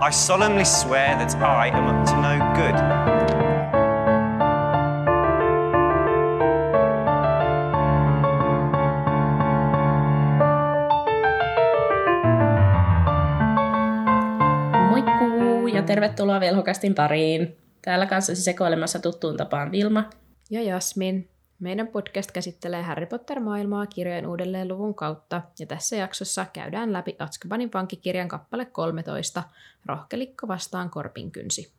I solemnly swear that I am up to no good. Moikkuu ja tervetuloa Velhokastin pariin. Täällä kanssasi sekoilemassa tuttuun tapaan Vilma. ja Jasmin. Meidän podcast käsittelee Harry Potter-maailmaa kirjojen uudelleen luvun kautta, ja tässä jaksossa käydään läpi Azkabanin vankikirjan kappale 13, Rohkelikko vastaan korpinkynsi.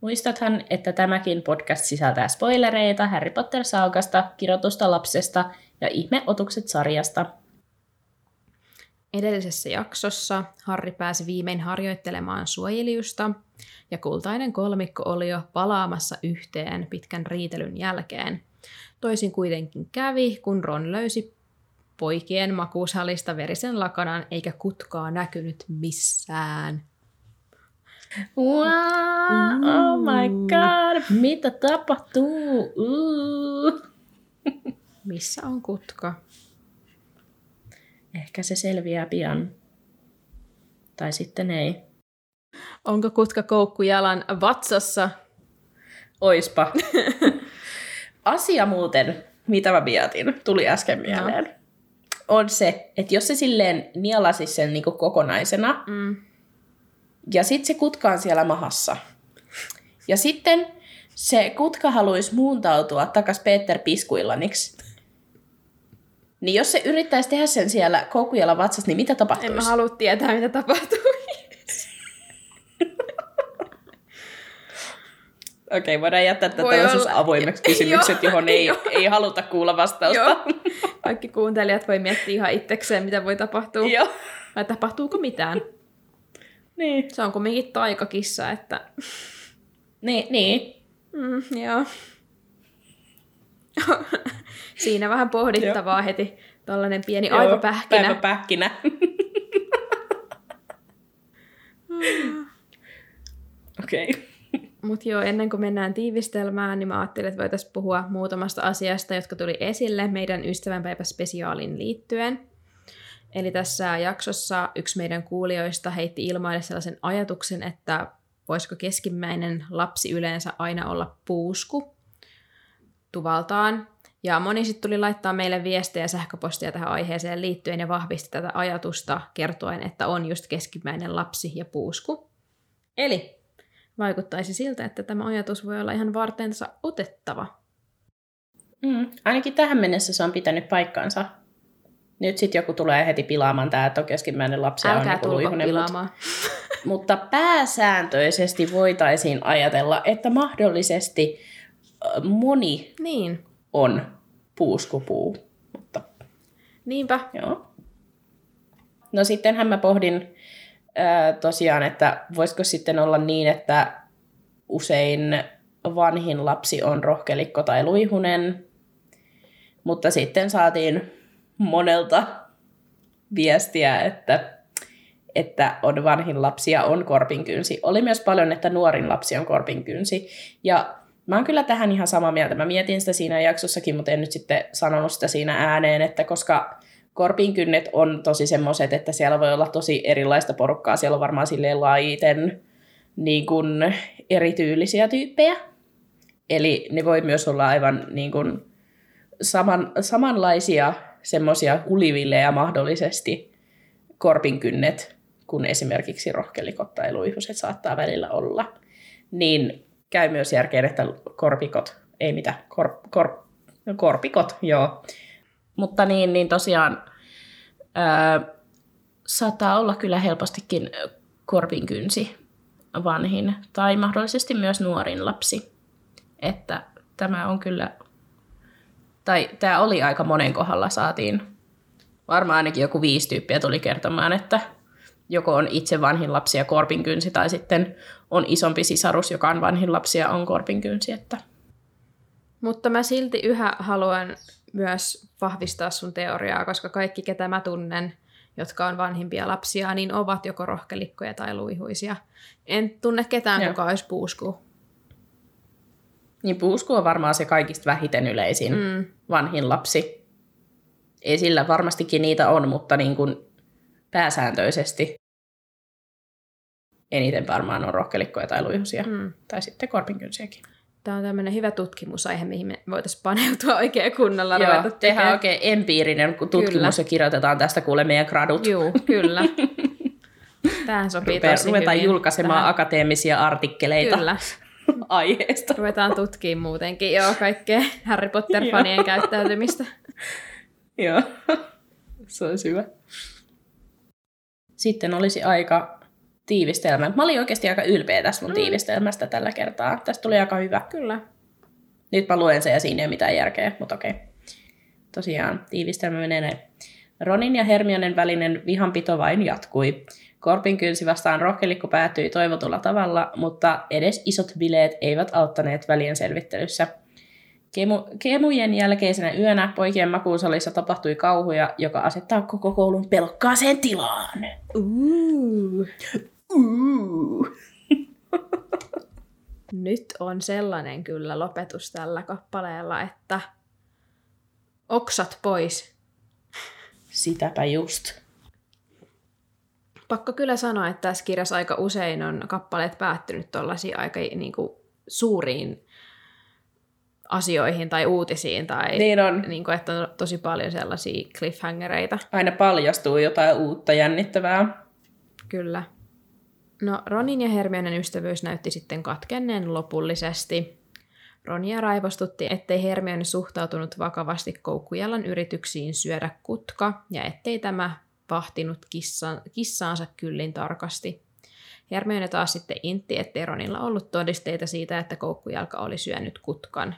Muistathan, että tämäkin podcast sisältää spoilereita Harry Potter-saukasta, kirjoitusta lapsesta ja ihmeotukset sarjasta. Edellisessä jaksossa Harri pääsi viimein harjoittelemaan suojelijusta, ja kultainen kolmikko oli jo palaamassa yhteen pitkän riitelyn jälkeen. Toisin kuitenkin kävi, kun Ron löysi poikien makuusalista verisen lakanan, eikä kutkaa näkynyt missään. Wow, oh my god, mitä tapahtuu? Uh. Missä on kutka? Ehkä se selviää pian. Tai sitten ei. Onko kutka koukkujalan vatsassa? Oispa. Asia muuten, mitä mä mietin, tuli äsken mieleen, no. on se, että jos se silleen nielasi sen niinku kokonaisena, Mm. ja sitten se kutka on siellä mahassa, ja sitten se kutka haluaisi muuntautua takas Peter Piskuillaniksi, niin jos se yrittäisi tehdä sen siellä koukkujalan vatsassa, niin mitä En tapahtuisi? mä halua tietää, mitä tapahtuu. Okei, okay, voidaan jättää tätä Voi tällaiseksi olla. avoimeksi kysymykset, johon ei, ei haluta kuulla vastausta. Joo. Kaikki kuuntelijat voi miettiä ihan itsekseen, mitä voi tapahtua. Joo. Vai tapahtuuko mitään? Niin. Se on kumminkin taikakissa, että... Niin, niin. Mm, joo. Siinä vähän pohdittavaa heti. Tällainen pieni Joo, aivopähkinä. Päiväpähkinä. Okei. Okay. Mutta joo, ennen kuin mennään tiivistelmään, niin mä ajattelin, että voitaisiin puhua muutamasta asiasta, jotka tuli esille meidän ystävänpäiväspesiaaliin liittyen. Eli tässä jaksossa yksi meidän kuulijoista heitti ilmaille sellaisen ajatuksen, että voisiko keskimmäinen lapsi yleensä aina olla puusku tuvaltaan. Ja moni sitten tuli laittaa meille viestejä ja sähköpostia tähän aiheeseen liittyen ja vahvisti tätä ajatusta kertoen, että on just keskimmäinen lapsi ja puusku. Eli vaikuttaisi siltä, että tämä ajatus voi olla ihan vartensa otettava. Mm, ainakin tähän mennessä se on pitänyt paikkaansa. Nyt sitten joku tulee heti pilaamaan tämä, että on keskimmäinen lapsi ja on joku luihunen, mut- pilaamaan. Mutta pääsääntöisesti voitaisiin ajatella, että mahdollisesti moni Niin, on puuskupuu. Mutta niinpä. Joo. No sittenhän mä pohdin ää, tosiaan, että voisiko sitten olla niin, että usein vanhin lapsi on rohkelikko tai luihunen, mutta sitten saatiin monelta viestiä, että, että on vanhin lapsi ja on korpinkynsi. Oli myös paljon, että nuorin lapsi on korpinkynsi. Ja mä oon kyllä tähän ihan samaa mieltä. Mä mietin sitä siinä jaksossakin, mutta en nyt sitten sanonut sitä siinä ääneen, että koska korpinkynnet on tosi semmoiset, että siellä voi olla tosi erilaista porukkaa. Siellä on varmaan silleen laiten niin kuin erityylisiä tyyppejä. Eli ne voi myös olla aivan niin kuin saman, samanlaisia semmoisia hulivillejä mahdollisesti korpinkynnet, kun esimerkiksi rohkelikot tai luihuset saattaa välillä olla. Niin käy myös järkeen, että korpikot, ei mitä, kor, kor, no korpikot, joo. Mutta niin, niin tosiaan ää, saattaa olla kyllä helpostikin korpinkynsi vanhin tai mahdollisesti myös nuorin lapsi. Että tämä on kyllä, tai tämä oli aika monen kohdalla saatiin, varmaan ainakin joku viisi tyyppiä tuli kertomaan, että joko on itse vanhin lapsi ja korpinkynsi, tai sitten on isompi sisarus, joka on vanhin lapsi ja on korpinkynsi. Että... Mutta mä silti yhä haluan myös vahvistaa sun teoriaa, koska kaikki, ketä mä tunnen, jotka on vanhimpia lapsia, niin ovat joko rohkelikkoja tai luihuisia. En tunne ketään, Joo. kuka olisi puusku. Niin puusku on varmaan se kaikista vähiten yleisin mm. Vanhin lapsi. Ei sillä varmastikin niitä on, mutta niin kuin pääsääntöisesti eniten varmaan on rohkelikkoja tai luihusia. Mm. Tai sitten korpinkynsiäkin. Tämä on tämmöinen hyvä tutkimusaihe, mihin me voitaisiin paneutua oikein kunnolla. Joo, tehdään tekemään. oikein empiirinen tutkimus Kyllä. ja kirjoitetaan tästä kuule meidän gradut. Juu, kyllä. Tähän sopii Rupea, tosi ruvetaan hyvin. julkaisemaan Tähän- akateemisia artikkeleita Kyllä. aiheesta. Ruvetaan tutkimaan muutenkin joo, kaikkea Harry Potter-fanien käyttäytymistä. Joo, se on hyvä. Sitten olisi aika tiivistelmä. Mä olin oikeasti aika ylpeä tästä mun tiivistelmästä tällä kertaa. Tästä tuli aika hyvä. Kyllä. Nyt mä luen sen ja siinä ei ole mitään järkeä, mutta okei. Tosiaan, tiivistelmä menee näin. Ronin ja Hermionen välinen vihanpito vain jatkui. Korpin kynsi vastaan rohkelikko päättyi toivotulla tavalla, mutta edes isot bileet eivät auttaneet välien selvittelyssä. Kemu, kemujen jälkeisenä yönä poikien makuusalissa tapahtui kauhuja, joka asettaa koko koulun pelkkaaseen tilaan. Uh. Nyt on sellainen kyllä lopetus tällä kappaleella, että oksat pois. Sitäpä just. Pakko kyllä sanoa, että tässä kirjassa aika usein on kappaleet päättynyt tuollaisiin aika niin kuin, suuriin asioihin tai uutisiin, tai Niin on. Niin kuin, että on tosi paljon sellaisia cliffhangereita. Aina paljastuu jotain uutta jännittävää. Kyllä. No, Ronin ja Hermionen ystävyys näytti sitten katkenneen lopullisesti. Ronia raivostutti, ettei Hermione suhtautunut vakavasti koukkujalan yrityksiin syödä kutka, ja ettei tämä vahtinut kissan, kissaansa kyllin tarkasti. Hermione taas sitten intti, ettei Ronilla ollut todisteita siitä, että koukkujalka oli syönyt kutkan.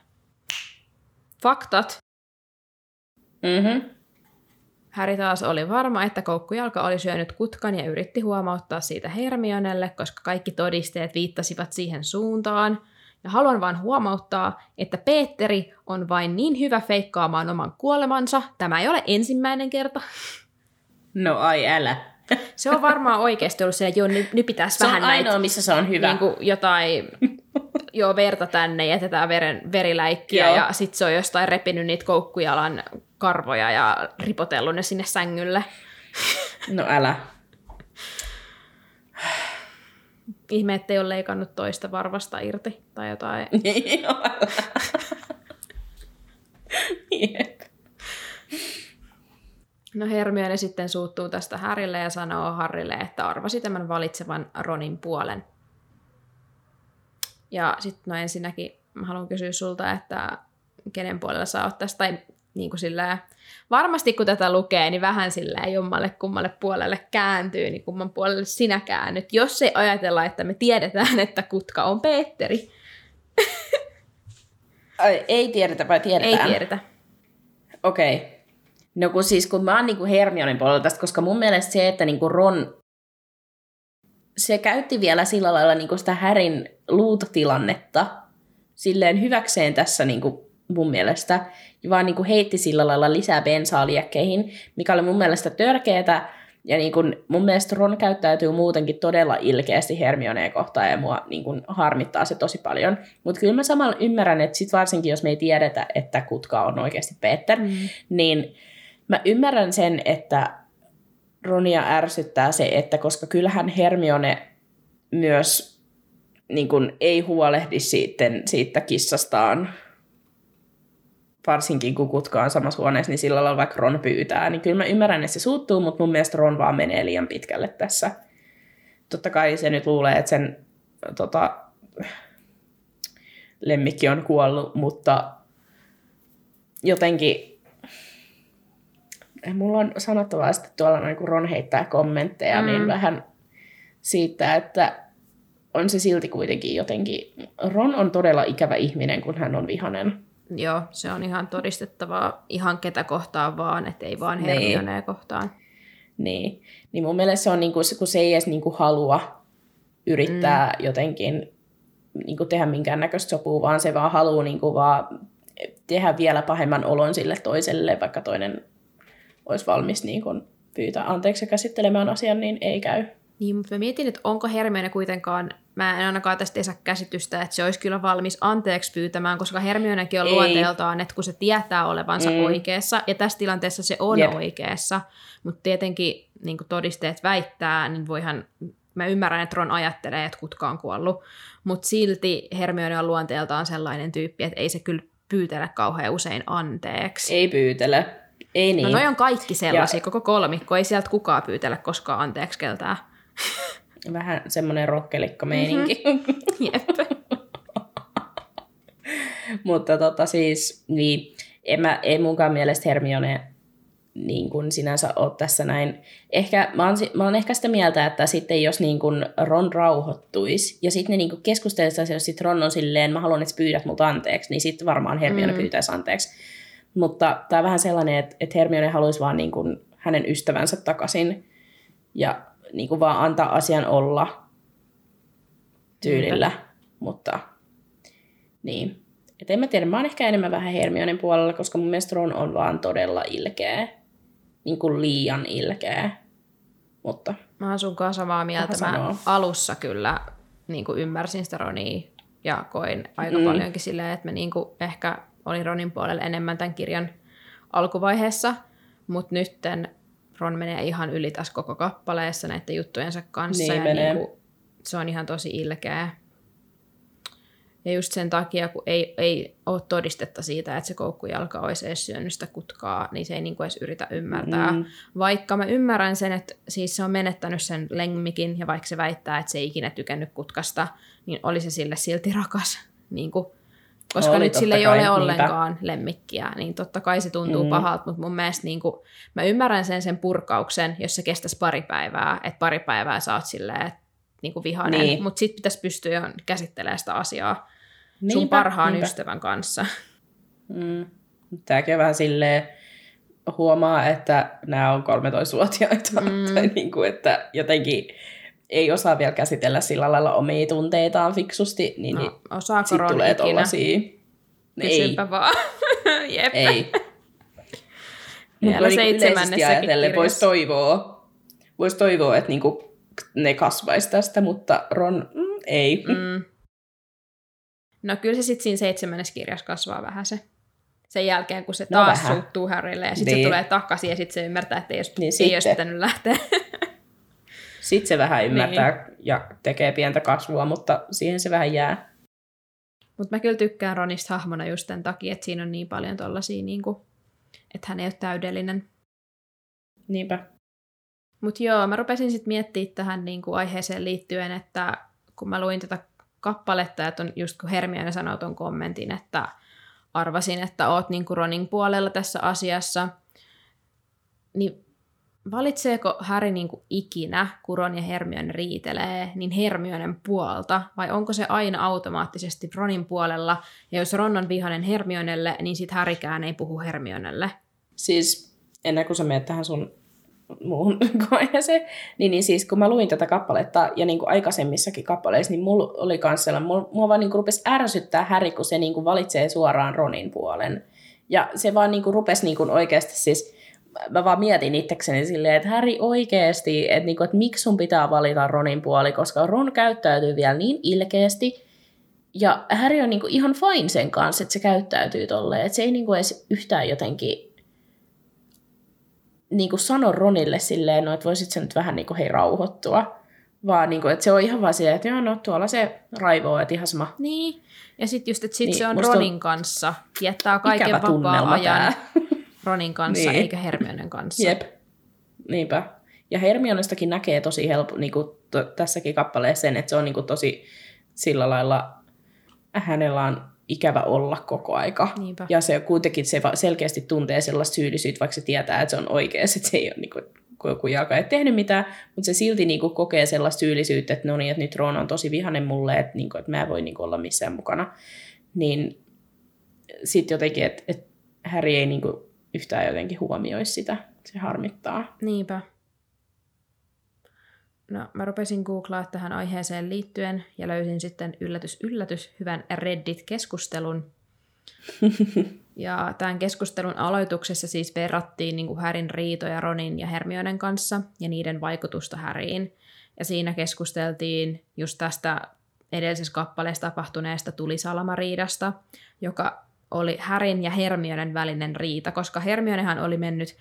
Faktat. Mhm. Harry taas oli varma, että koukkujalka oli syönyt kutkan ja yritti huomauttaa siitä Hermionelle, koska kaikki todisteet viittasivat siihen suuntaan. Ja haluan vain huomauttaa, että Peetteri on vain niin hyvä feikkaamaan oman kuolemansa. Tämä ei ole ensimmäinen kerta. No ai älä. Se on varmaan oikeasti ollut se, että joo, nyt, nyt pitäisi Se vähän on ainoa, näitä missä se on hyvä. niin kuin jotain joo, verta tänne, jätetään veren, veriläikkiä Joo. ja sitten se on jostain repinyt niitä koukkujalan karvoja ja ripotellut ne sinne sängylle. No älä. Ihme, ettei ole leikannut toista varvasta irti tai jotain. Älä. Jep. No Hermione sitten suuttuu tästä Harrylle ja sanoo Harrylle, että arvasi tämän valitsevan Ronin puolen. Ja sitten no ensinnäkin mä haluan kysyä sulta, että kenen puolella sä oot tästä, tai niin kuin sillä, varmasti kun tätä lukee, niin vähän sillä jommalle kummalle puolelle kääntyy, niin kumman puolelle sinä käännyt. Jos ei ajatella, että me tiedetään, että kutka on Peetteri. Ai, ei tiedetä vai Ei tiedetään? tiedetä. Okei. Okay. No kun siis, kun mä oon niinku Hermionen puolella tästä, koska mun mielestä se, että niinku Ron, se käytti vielä sillä lailla niinku sitä Härin luutotilannetta silleen hyväkseen tässä niinku mun mielestä, ja vaan niinku heitti sillä lailla lisää bensaa liekkeihin, mikä oli mun mielestä törkeetä, ja niin kun, mun mielestä Ron käyttäytyy muutenkin todella ilkeästi Hermioneen kohtaan, ja mua niin kun, harmittaa se tosi paljon. Mutta kyllä mä samalla ymmärrän, että sit varsinkin jos me ei tiedetä, että kutka on oikeasti Peter, mm. niin mä ymmärrän sen, että Ronia ärsyttää se, että koska kyllähän Hermione myös niin kun, ei huolehdi siitä, siitä kissastaan, varsinkin kun kutka on samassa huoneessa, niin sillä lailla vaikka Ron pyytää, niin kyllä mä ymmärrän, että se suuttuu, mutta mun mielestä Ron vaan menee liian pitkälle tässä. Totta kai se nyt luulee, että sen tota, lemmikki on kuollut, mutta jotenkin mulla on sanottavaa, että tuolla noin kun Ron heittää kommentteja, mm. niin vähän siitä, että on se silti kuitenkin jotenkin, Ron on todella ikävä ihminen, kun hän on vihanen. Joo, se on ihan todistettavaa ihan ketä kohtaan vaan, ettei vaan Niin. Hermionea kohtaan. Niin, niin mun mielestä se on, niin kuin, kun se ei edes niin kuin halua yrittää mm. jotenkin niin kuin tehdä minkäännäköistä sopua, vaan se vaan haluaa niin kuin vaan tehdä vielä pahemman olon sille toiselle, vaikka toinen olisi valmis niin kuin pyytää anteeksi ja käsittelemään asian, niin ei käy. Niin, mutta mä mietin, että onko Hermione kuitenkaan, mä en ainakaan tästä ei saa käsitystä, että se olisi kyllä valmis anteeksi pyytämään, koska Hermionekin on Ei. luonteeltaan, että kun se tietää olevansa Mm. mm. oikeassa, ja tässä tilanteessa se on Jep. Oikeassa, mutta tietenkin niin kuin todisteet väittää, niin voihan mä ymmärrän, että Ron ajattelee, että kutka on kuollut, mutta silti Hermione on luonteeltaan sellainen tyyppi, että ei se kyllä pyytele kauhean usein anteeksi. Ei pyytele. Ei niin. No noi on kaikki sellaisia, ja... koko kolmikko, ei sieltä kukaan pyytele koskaan anteeksi keltään. Vähän semmoinen rokkelikko meininki. Mm-hmm. Jep. Mutta tota siis, niin, en mä, ei munkaan mielestä Hermione niin kuin sinänsä ole tässä näin. Ehkä, mä, oon, mä oon ehkä sitä mieltä, että sitten jos niin kuin Ron rauhoittuisi ja sitten ne niin kuin keskustelisi, jos sitten Ron on silleen, mä haluan, että pyydät mut anteeksi, niin sitten varmaan Hermione mm. pyytäisi anteeksi. Mutta tämä on vähän sellainen, että, että Hermione haluaisi vaan niin kuin hänen ystävänsä takaisin ja niin kuin vaan antaa asian olla tyylillä. Mm. Mutta niin. Et en mä tiedä, mä oon ehkä enemmän vähän Hermionen puolella, koska mun mielestä Ron on vaan todella ilkeä. Niin kuin liian ilkeä. Mutta... Mä oon sun kanssa samaa mieltä. Mä alussa kyllä niin kuin ymmärsin sitä Ronia ja koin aika mm. paljonkin silleen, että mä niin kuin ehkä olin Ronin puolella enemmän tämän kirjan alkuvaiheessa, mutta nytten Ron menee ihan yli tässä koko kappaleessa näiden juttujensa kanssa. Niin ja menee. Niin kuin, se on ihan tosi ilkeä. Ja just sen takia, kun ei, ei ole todistetta siitä, että se koukkujalka olisi edes syönyt sitä kutkaa, niin se ei niin kuin edes yritä ymmärtää. Mm. Vaikka mä ymmärrän sen, että siis se on menettänyt sen lemmikin, ja vaikka se väittää, että se ei ikinä tykännyt kutkasta, niin oli se sille silti rakas. Niin kuin, koska oli, nyt sille ei kai, ole ollenkaan niinpä. lemmikkiä, niin totta kai se tuntuu mm. pahalta, mutta mun mielestä niin kuin, mä ymmärrän sen sen purkauksen, jos se kestäisi pari päivää, että pari päivää sä oot silleen, että niin kuin vihainen, niin. mutta sitten pitäisi pystyä käsittelemään sitä asiaa niinpä, sun parhaan niinpä. ystävän kanssa. Mm. Tämäkin on vähän silleen, huomaa, että nämä on 13-vuotiaita, mm. tai niin kuin, että jotenkin ei osaa vielä käsitellä sillä lailla omia tunteitaan fiksusti, niin, no, osaako sitten tulee tollasia. Kysynpä ei. vaan. Jep. Ei. Mutta niin yleisesti ajatellen voisi toivoa, vois toivoa, että niinku ne kasvaisi tästä, mutta Ron mm, ei. Mm. No kyllä se sitten siinä seitsemännessä kirjassa kasvaa vähän se. Sen jälkeen, kun se no taas vähän. suuttuu Harrylle ja sitten niin. se tulee takaisin ja sitten se ymmärtää, että ei olisi, niin ei olisi pitänyt lähteä. sitten se vähän ymmärtää niin. ja tekee pientä kasvua, mutta siihen se vähän jää. Mutta mä kyllä tykkään Ronista hahmona just tämän takia, että siinä on niin paljon tollasia, niin kuin, että hän ei ole täydellinen. Niinpä. Mutta joo, mä rupesin sitten miettimään tähän niin kuin aiheeseen liittyen, että kun mä luin tätä kappaletta, että on just kun Hermione sanoi tuon kommentin, että arvasin, että oot niin kuin Ronin puolella tässä asiassa, niin valitseeko Harry niin kuin ikinä, kun Ron ja Hermione riitelee, niin Hermionen puolta, vai onko se aina automaattisesti Ronin puolella, ja jos Ron on vihainen Hermionelle, niin sitten Harrykään ei puhu Hermionelle? Siis ennen kuin sä menet tähän sun muuhun koeeseen, niin, niin siis kun mä luin tätä kappaletta ja niin kuin aikaisemmissakin kappaleissa, niin mulla oli kans sellainen, mulla, mulla vaan niin kuin rupesi ärsyttää Häri, kun se niin kuin valitsee suoraan Ronin puolen. Ja se vaan niin kuin rupesi niin kuin oikeasti siis, mä vaan mietin itsekseni silleen, että Häri oikeasti, että, niin kuin, että miksi sun pitää valita Ronin puoli, koska Ron käyttäytyy vielä niin ilkeästi, ja Häri on niin kuin ihan fine sen kanssa, että se käyttäytyy tolleen, että se ei niin kuin edes yhtään jotenkin niin kuin sano Ronille silleen, no, että voisit sä nyt vähän niin kuin, hei rauhoittua. Vaan niin kuin, että se on ihan vaan silleen, että joo, no tuolla se raivoo, että ihan sama. Niin, ja sitten just, että sit niin, se on Ronin on kanssa. Jättää kaiken vapaa-ajan Ronin kanssa, niin. eikä Hermionen kanssa. Jep, niinpä. Ja Hermionestakin näkee tosi helppo, niin kuin t- tässäkin kappaleessa sen, että se on niin kuin tosi sillä lailla, hänellä on ikävä olla koko aika. Niinpä. Ja se kuitenkin se selkeästi tuntee sellaista syyllisyyttä, vaikka se tietää, että se on oikeassa, että se ei ole niin kuin, joku jalka ei tehnyt mitään, mutta se silti niin kuin, kokee sellaista syyllisyyttä, että no niin, että nyt Ron on tosi vihanen mulle, että, niin kuin, että mä en voi niin kuin, olla missään mukana. Niin sitten jotenkin, että, että Harry ei niin kuin, yhtään jotenkin huomioi sitä. Se harmittaa. Niinpä. No, mä rupesin googlaa tähän aiheeseen liittyen ja löysin sitten yllätys yllätys hyvän Reddit-keskustelun. ja tämän keskustelun aloituksessa siis verrattiin niin Härin riitoja Ronin ja Hermionen kanssa ja niiden vaikutusta Häriin. Ja siinä keskusteltiin just tästä edellisessä kappaleessa tapahtuneesta tulisalamariidasta, joka oli Härin ja Hermionen välinen riita, koska Hermionehan oli mennyt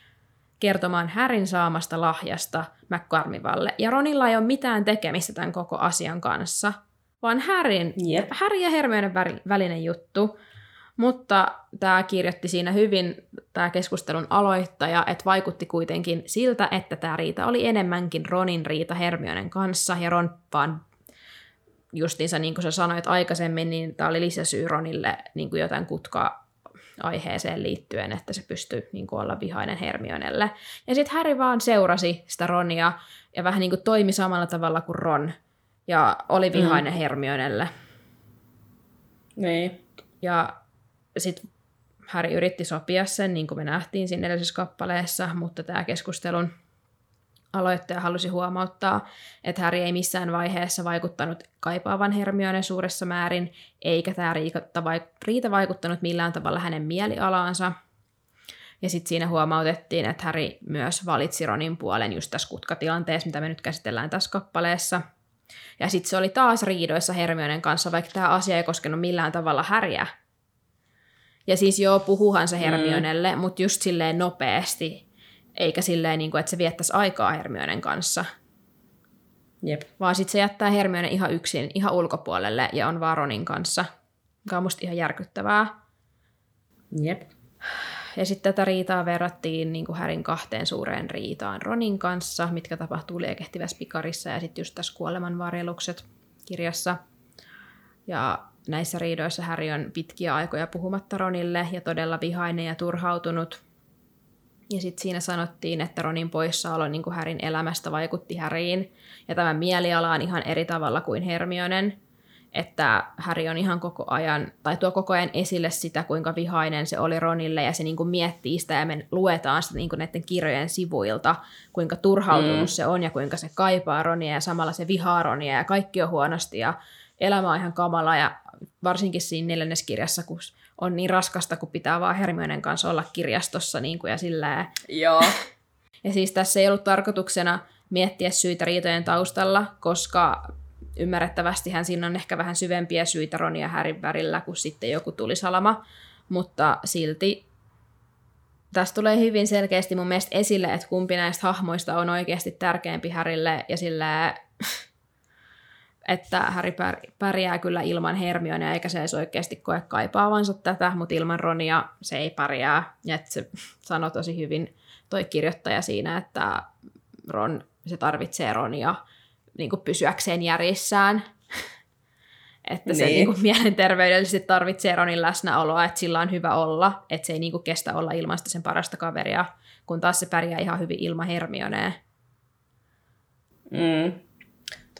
kertomaan Härin saamasta lahjasta McCormivalle. Ja Ronilla ei ole mitään tekemistä tämän koko asian kanssa, vaan Härin, Jep. Häri ja Hermionen välinen juttu. Mutta tämä kirjoitti siinä hyvin, tämä keskustelun aloittaja, että vaikutti kuitenkin siltä, että tämä riita oli enemmänkin Ronin riita Hermionen kanssa, ja Ron vaan justiinsa niin kuin sä sanoit aikaisemmin, niin tämä oli lisäsyy Ronille niin kuin jotain kutkaa aiheeseen liittyen, että se pystyi niin kuin olla vihainen Hermionelle. Ja sitten Harry vaan seurasi sitä Ronia ja vähän niin kuin toimi samalla tavalla kuin Ron ja oli vihainen mm. Hermionelle. Niin. Ja sitten Harry yritti sopia sen, niin kuin me nähtiin siinä edellisessä kappaleessa, mutta tämä keskustelun aloittaja halusi huomauttaa, että Harry ei missään vaiheessa vaikuttanut kaipaavan Hermione suuressa määrin, eikä tämä riita vaikuttanut millään tavalla hänen mielialaansa. Ja sitten siinä huomautettiin, että Harry myös valitsi Ronin puolen just tässä kutkatilanteessa, mitä me nyt käsitellään tässä kappaleessa. Ja sitten se oli taas riidoissa Hermionen kanssa, vaikka tämä asia ei koskenut millään tavalla Häriä. Ja siis joo, puhuhan se Hermionelle, mm. mutta just silleen nopeasti, eikä silleen, niin kuin, että se viettäisi aikaa Hermionen kanssa. Jep. Vaan sitten se jättää Hermione ihan yksin, ihan ulkopuolelle ja on vaan Ronin kanssa, mikä on musta ihan järkyttävää. Jep. Ja sitten tätä riitaa verrattiin niin kuin Härin kahteen suureen riitaan Ronin kanssa, mitkä tapahtuu liekehtivässä pikarissa ja sitten just tässä kuolemanvarjelukset kirjassa. Ja näissä riidoissa Häri on pitkiä aikoja puhumatta Ronille ja todella vihainen ja turhautunut. Ja sitten siinä sanottiin, että Ronin poissaolo niin kuin Härin elämästä vaikutti Häriin. Ja tämä mieliala on ihan eri tavalla kuin Hermionen. Että Häri on ihan koko ajan, tai tuo koko ajan esille sitä, kuinka vihainen se oli Ronille, ja se niin kuin miettii sitä, ja me luetaan sitä niin kuin näiden kirjojen sivuilta, kuinka turhautunut mm. se on, ja kuinka se kaipaa Ronia, ja samalla se vihaa Ronia, ja kaikki on huonosti, ja elämä on ihan kamala, ja varsinkin siinä neljänneskirjassa, kun on niin raskasta, kun pitää vaan Hermionen kanssa olla kirjastossa niin kuin, ja sillä Joo. Ja siis tässä ei ollut tarkoituksena miettiä syitä riitojen taustalla, koska ymmärrettävästi hän siinä on ehkä vähän syvempiä syitä Ronia ja Härin värillä kuin sitten joku tulisalama, mutta silti tässä tulee hyvin selkeästi mun mielestä esille, että kumpi näistä hahmoista on oikeasti tärkeämpi Härille ja sillä että Harry pärjää kyllä ilman Hermionia, eikä se edes oikeasti koe kaipaavansa tätä, mutta ilman Ronia se ei pärjää. Ja että se sanoi tosi hyvin toi kirjoittaja siinä, että Ron, se tarvitsee Ronia niin kuin pysyäkseen järjissään. että niin. se niin kuin mielenterveydellisesti tarvitsee Ronin läsnäoloa, että sillä on hyvä olla, että se ei niin kuin kestä olla ilman sitä sen parasta kaveria, kun taas se pärjää ihan hyvin ilman Hermionea. Mm.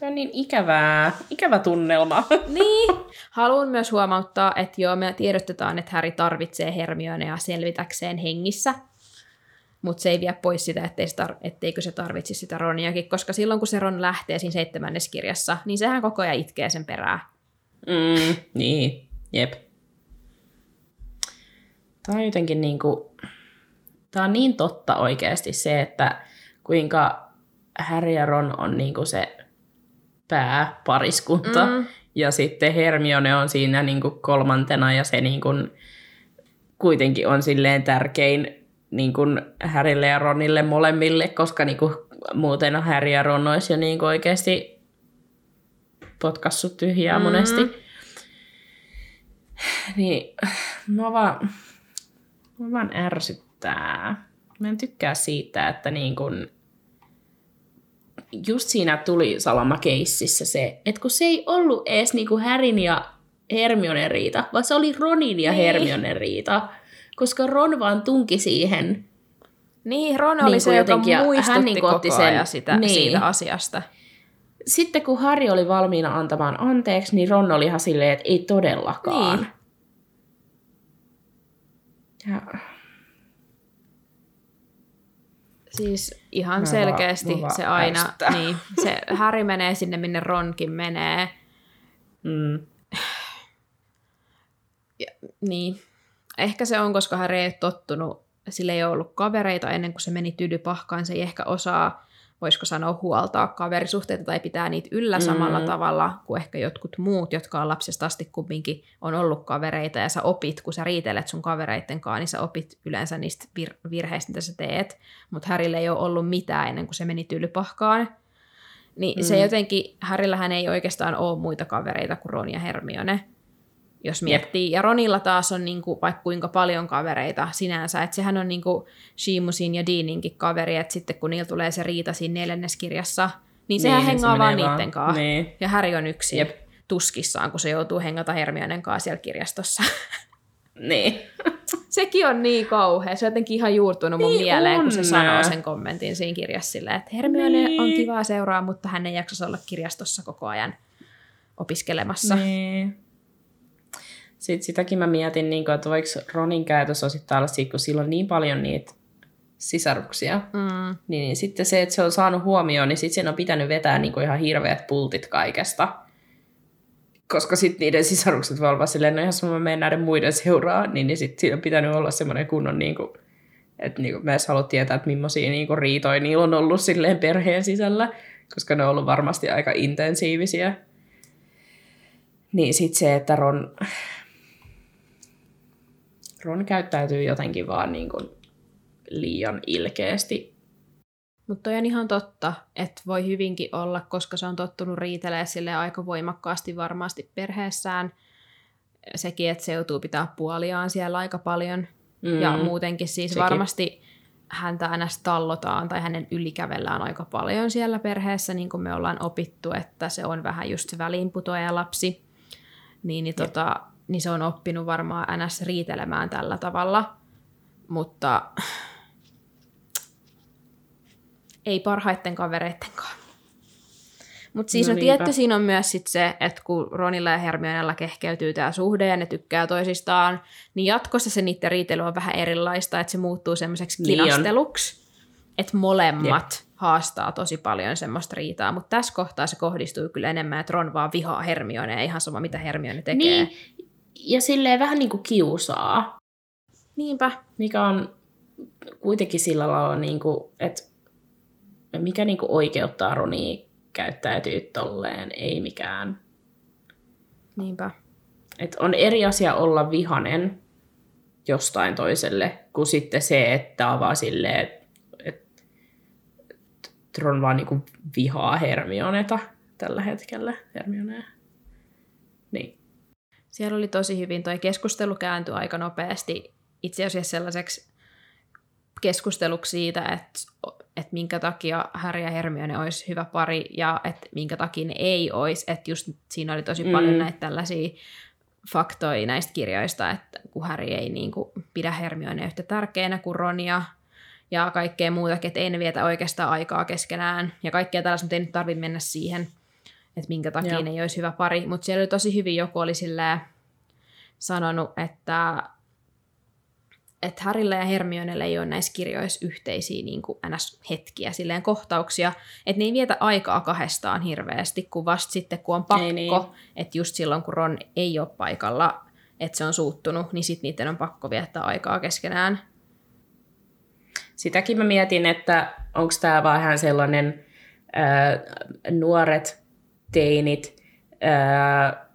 Tuo on niin ikävää, ikävä tunnelma. Niin. Haluan myös huomauttaa, että joo, me tiedostetaan, että Harry tarvitsee Hermionea selvitäkseen hengissä, mutta se ei vie pois sitä, ettei se tar- etteikö se tarvitsisi sitä Roniakin, koska silloin kun se Ron lähtee siinä seitsemännes kirjassa, niin sehän koko ajan itkee sen perään. Mm, niin, jep. Tämä on jotenkin niin kuin, tämä on niin totta oikeasti se, että kuinka Harry ja Ron on niin kuin se pääpariskunta. Mm. Ja sitten Hermione on siinä niin kuin kolmantena ja se niin kuin kuitenkin on silleen tärkein niin kuin Härille ja Ronille molemmille, koska niin kuin muuten Harry ja Ron olisi jo niin kuin oikeasti potkassut tyhjää mm. monesti. Niin, mä vaan, mä vaan ärsyttää. Mä en tykkää siitä, että niin kuin just siinä tuli Salama-keississä se, että kun se ei ollut edes niinku Härin ja Hermionen riita, vaan se oli Ronin ja niin. Hermionen riita, koska Ron vaan tunki siihen. Niin, Ron oli niin se, joka muistutti hän niin koko sen, ajan sitä, niin. siitä asiasta. Sitten kun Harry oli valmiina antamaan anteeksi, niin Ron oli ihan silleen, että ei todellakaan. Niin. Ja Siis ihan mä selkeästi vaan, se aina, niin, se Harry menee sinne, minne Ronkin menee. Mm. Ja, niin. Ehkä se on, koska Harry ei tottunut, sillä ei ollut kavereita ennen kuin se meni tylypahkaan, se ei ehkä osaa voisiko sanoa, huoltaa kaverisuhteita tai pitää niitä yllä mm. samalla tavalla kuin ehkä jotkut muut, jotka on lapsesta asti kumminkin on ollut kavereita ja sä opit, kun sä riitelet sun kavereitten kanssa, niin sä opit yleensä niistä vir- virheistä, mitä sä teet. Mutta Härille ei ole ollut mitään ennen kuin se meni tylypahkaan. Niin mm. se jotenkin, Härillähän ei oikeastaan ole muita kavereita kuin Ron ja Hermione jos miettii. Ja Ronilla taas on niinku, vaikka kuinka paljon kavereita sinänsä, että sehän on niinku Shimusin ja Deaninkin kaveri, että sitten kun niillä tulee se riita siinä neljänneskirjassa, niin sehän niin, hengaa se vaan niiden kanssa. Niin. Ja Harry on yksin Jep. tuskissaan, kun se joutuu hengata Hermionen kanssa siellä kirjastossa. Niin. Sekin on niin kauhea. Se on jotenkin ihan juurtunut mun niin mieleen, on. kun se sanoo sen kommentin siinä kirjassa silleen, että Hermione niin. on kiva seuraa, mutta hän ei jaksa olla kirjastossa koko ajan opiskelemassa. Niin. Sitten sitäkin mä mietin, niin kuin, että voiko Ronin käytös osittain olla siitä, kun sillä on niin paljon niitä sisaruksia. Mm. Niin, niin sitten se, että se on saanut huomioon, niin sitten sen on pitänyt vetää niin kuin ihan hirveät pultit kaikesta. Koska sitten niiden sisarukset voi olla silleen, no ihan sama menen näiden muiden seuraa, niin, niin sitten siinä on pitänyt olla semmoinen kunnon, niin kuin, että niin kuin, mä haluan tietää, että millaisia niin kuin, riitoja niillä on ollut silleen perheen sisällä, koska ne on ollut varmasti aika intensiivisiä. Niin sitten se, että Ron, Ron käyttäytyy jotenkin vaan niin kuin liian ilkeästi. Mutta on ihan totta, että voi hyvinkin olla, koska se on tottunut riitelee sille aika voimakkaasti varmasti perheessään. Sekin, että se joutuu pitää puoliaan siellä aika paljon. Mm, ja muutenkin siis sekin. varmasti häntä aina tallotaan tai hänen ylikävellään aika paljon siellä perheessä, niin kuin me ollaan opittu, että se on vähän just se väliinputoaja lapsi. Niin, niin tota, niin se on oppinut varmaan NS riitelemään tällä tavalla, mutta ei parhaiten kavereittenkaan. Mutta siis no, no tietty siinä on myös sit se, että kun Ronilla ja Hermionella kehkeytyy tämä suhde ja ne tykkää toisistaan, niin jatkossa se niiden riitely on vähän erilaista, että se muuttuu semmoiseksi niin kinasteluksi. Että molemmat Jep. haastaa tosi paljon semmoista riitaa, mutta tässä kohtaa se kohdistuu kyllä enemmän, että Ron vaan vihaa Hermione, ihan sama mitä Hermione tekee. Niin, ja silleen vähän niin kuin kiusaa. Niinpä. Mikä on kuitenkin sillä lailla, niin kuin, että mikä niin kuin oikeuttaa Ronia käyttäytyy tolleen, ei mikään. Niinpä. Et on eri asia olla vihanen jostain toiselle, kuin sitten se, että avaa silleen, että et, Ron vaan niinku vihaa Hermioneta tällä hetkellä. Hermionea. Siellä oli tosi hyvin, toi keskustelu kääntyi aika nopeasti itse asiassa sellaiseksi keskusteluksi siitä, että, että minkä takia Harry ja Hermione olisi hyvä pari ja että minkä takia ne ei olisi. Että just siinä oli tosi mm. paljon näitä tällaisia faktoja näistä kirjoista, että kun Harry ei niin kuin pidä Hermione yhtä tärkeänä kuin Ronia ja kaikkea muutakin, että ei ne vietä oikeastaan aikaa keskenään ja kaikkea tällaista, mutta ei nyt tarvitse mennä siihen – että minkä takia Joo. ne ei olisi hyvä pari. Mutta siellä oli tosi hyvin joku oli sanonut, että, että Harrylle ja Hermionelle ei ole näissä kirjoissa yhteisiä niin kuin NS-hetkiä, silleen kohtauksia, että ne ei vietä aikaa kahdestaan hirveästi, kun vasta sitten kun on pakko, niin. että just silloin kun Ron ei ole paikalla, että se on suuttunut, niin sitten niiden on pakko viettää aikaa keskenään. Sitäkin mä mietin, että onko tämä vähän sellainen äh, nuoret teinit, ää,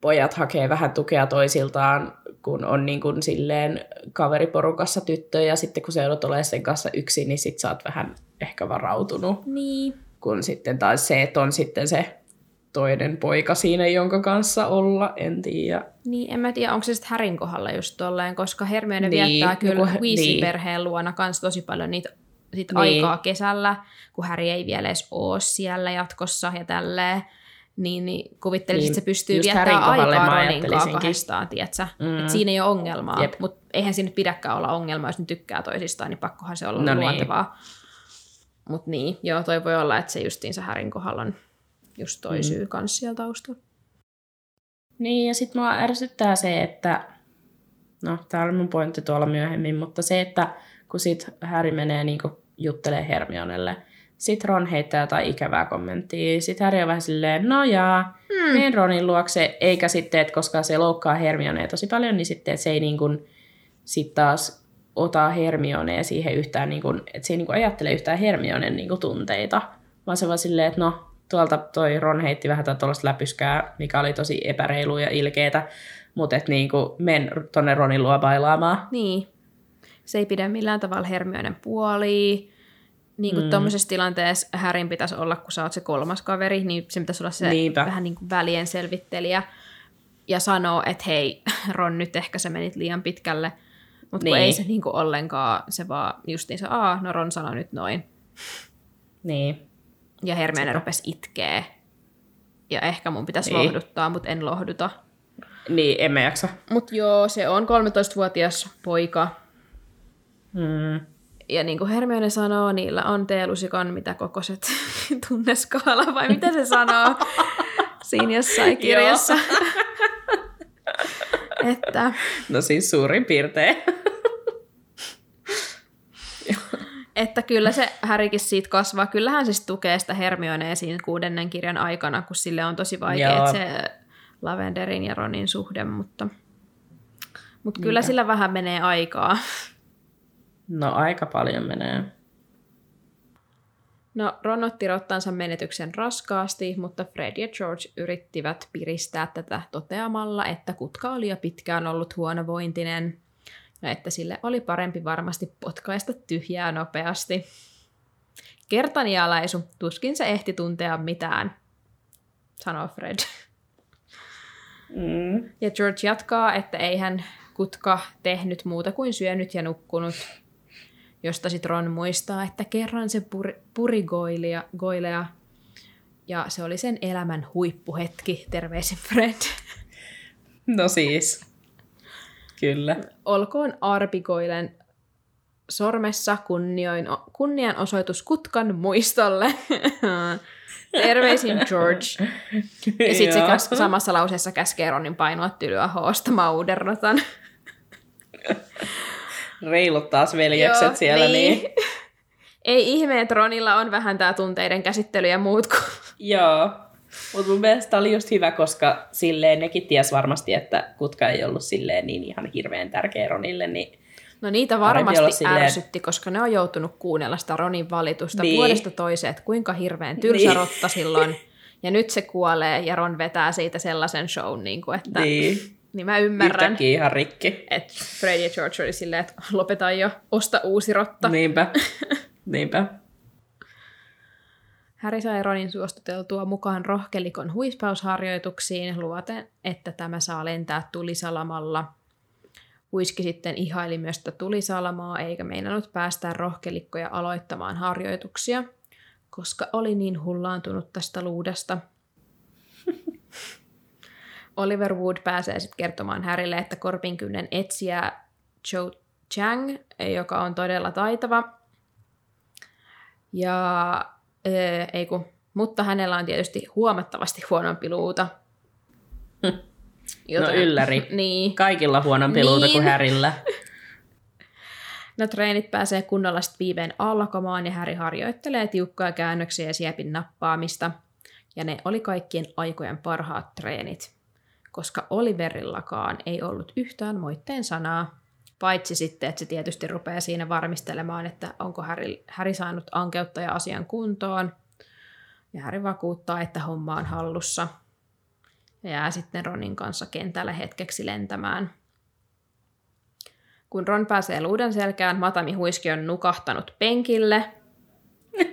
pojat hakee vähän tukea toisiltaan, kun on niin kuin silleen kaveriporukassa tyttö, ja sitten kun se joudut olemaan sen kanssa yksin, niin sit sä oot vähän ehkä varautunut. Niin. Kun sitten taas se, että on sitten se toinen poika siinä, jonka kanssa olla, en tiedä. Niin, en mä tiedä, onko se sitten Härin kohdalla just tolleen, koska Hermione niin, viettää kyllä niin, Weasley-perheen luona kans tosi paljon niitä sit niin. aikaa kesällä, kun Harry ei vielä edes ole siellä jatkossa ja tälleen. Niin, niin kuvittelisin, niin, että se pystyy viettämään aikaa Ronin kanssa kahdestaan? Mm. Et siinä ei ole ongelmaa, mutta eihän siinä nyt pidäkään olla ongelmaa, jos ne tykkää toisistaan, niin pakkohan se olla no niin. luontevaa. Niin. Mutta niin, joo, toi voi olla, että se justiinsa Härin kohdalla on just toi mm. syy kanssa siellä taustalla. Niin, ja sitten mua ärsyttää se, että, no, tää oli mun pointti tuolla myöhemmin, mutta se, että kun sit Harry menee niinku juttelee Hermionelle. Sitten Ron heittää jotain ikävää kommenttia. Sitten Harry on vähän silleen, no jaa, hmm. menen Ronin luokse. Eikä sitten, että koska se loukkaa Hermionea tosi paljon, niin sitten se ei niin kuin, sit taas ota Hermionea siihen yhtään, niin kuin, että se ei niin kuin ajattele yhtään Hermionen niin kuin tunteita, vaan se vaan silleen, että no, tuolta toi Ron heitti vähän tuollaista läpyskää, mikä oli tosi epäreilu ja ilkeetä, mutta että niin kuin men tonne Ronin luo bailaamaan. Niin. Se ei pidä millään tavalla Hermionen puolia. Niin kuin mm. tuommoisessa tilanteessa Härin pitäisi olla, kun sä oot se kolmas kaveri, niin se pitäisi olla se Niinpä. vähän niin kuin välien selvittelijä ja sanoo, että hei, Ron, nyt ehkä sä menit liian pitkälle. Mutta niin. ei se niin kuin ollenkaan, se vaan justiinsa, aa, no Ron sanoi nyt noin. Niin. Ja Hermione rupesi itkee. Ja ehkä mun pitäisi niin. lohduttaa, mutta en lohduta. Niin, en mä jaksa. Mut joo, se on 13-vuotias poika. Mm. Ja niin kuin Hermione sanoo, niillä on teelusikon mitä kokoiset tunneskaala, vai mitä se sanoo siinä jossain kirjassa. että... No siis suurin piirtein. että kyllä se Härikin siitä kasvaa. Kyllähän se tukee sitä Hermionea siinä kuudennen kirjan aikana, kun sille on tosi vaikea se Lavenderin ja Ronin suhde, mutta, mutta kyllä sillä vähän menee aikaa. No aika paljon menee. No, Ron otti rottansa menetyksen raskaasti, mutta Fred ja George yrittivät piristää tätä toteamalla, että kutka oli jo pitkään ollut huonovointinen ja että sille oli parempi varmasti potkaista tyhjää nopeasti. Kertanialaisu, tuskin se ehti tuntea mitään, sanoo Fred. Mm. Ja George jatkaa, että ei hän kutka tehnyt muuta kuin syönyt ja nukkunut, josta sitten Ron muistaa, että kerran se puri, puri goilia, goilea, ja se oli sen elämän huippuhetki, terveisin Fred. No siis, kyllä. Olkoon arpikoilen sormessa kunnioin, kunnianosoitus Kutkan muistolle. Terveisin George. Ja sitten se samassa lauseessa käskee Ronin painoa tylyä hoosta mauderrotan. Reilut taas veljekset Joo, siellä. Niin. niin. Ei ihme, että Ronilla on vähän tämä tunteiden käsittely ja muut. Kuin... Joo. Mutta mun mielestä oli just hyvä, koska silleen nekin ties varmasti, että kutka ei ollut silleen niin ihan hirveän tärkeä Ronille, niin No niitä varmasti silleen... ärsytti, koska ne on joutunut kuunnella sitä Ronin valitusta niin. vuodesta toiseen, että kuinka hirveän tylsä niin. rotta silloin. Ja nyt se kuolee ja Ron vetää siitä sellaisen shown, niin kuin, että niin. Niin mä ymmärrän. Yhtäkkiä ihan rikki. Että Fred ja George oli silleen, että lopetan jo, osta uusi rotta. Niinpä. Niinpä. Harry sai Ronin suostuteltua mukaan rohkelikon huispausharjoituksiin luvaten, että tämä saa lentää tulisalamalla – Huiski sitten ihaili myös sitä tulisalamaa eikä meinannut päästää rohkelikkoja aloittamaan harjoituksia, koska oli niin hullaantunut tästä luudesta. Oliver Wood pääsee sitten kertomaan Härille, että korpinkynnen etsiä Joe Chang, joka on todella taitava. Ja, ei kun, mutta hänellä on tietysti huomattavasti huonompi luuta. Joten, no ylläri. niin. Kaikilla huonompi luuta niin. kuin Härillä. No treenit pääsee kunnolla viiveen alkamaan ja Häri harjoittelee tiukkoja käännöksiä ja siepin nappaamista. Ja ne oli kaikkien aikojen parhaat treenit, koska Oliverillakaan ei ollut yhtään moitteen sanaa. Paitsi sitten, että se tietysti rupeaa siinä varmistelemaan, että onko Häri, Häri saanut ankeutta ja asian kuntoon. Ja Häri vakuuttaa, että homma on hallussa – ja jää sitten Ronin kanssa kentälle hetkeksi lentämään. Kun Ron pääsee luuden selkään, Matami Huiski on nukahtanut penkille.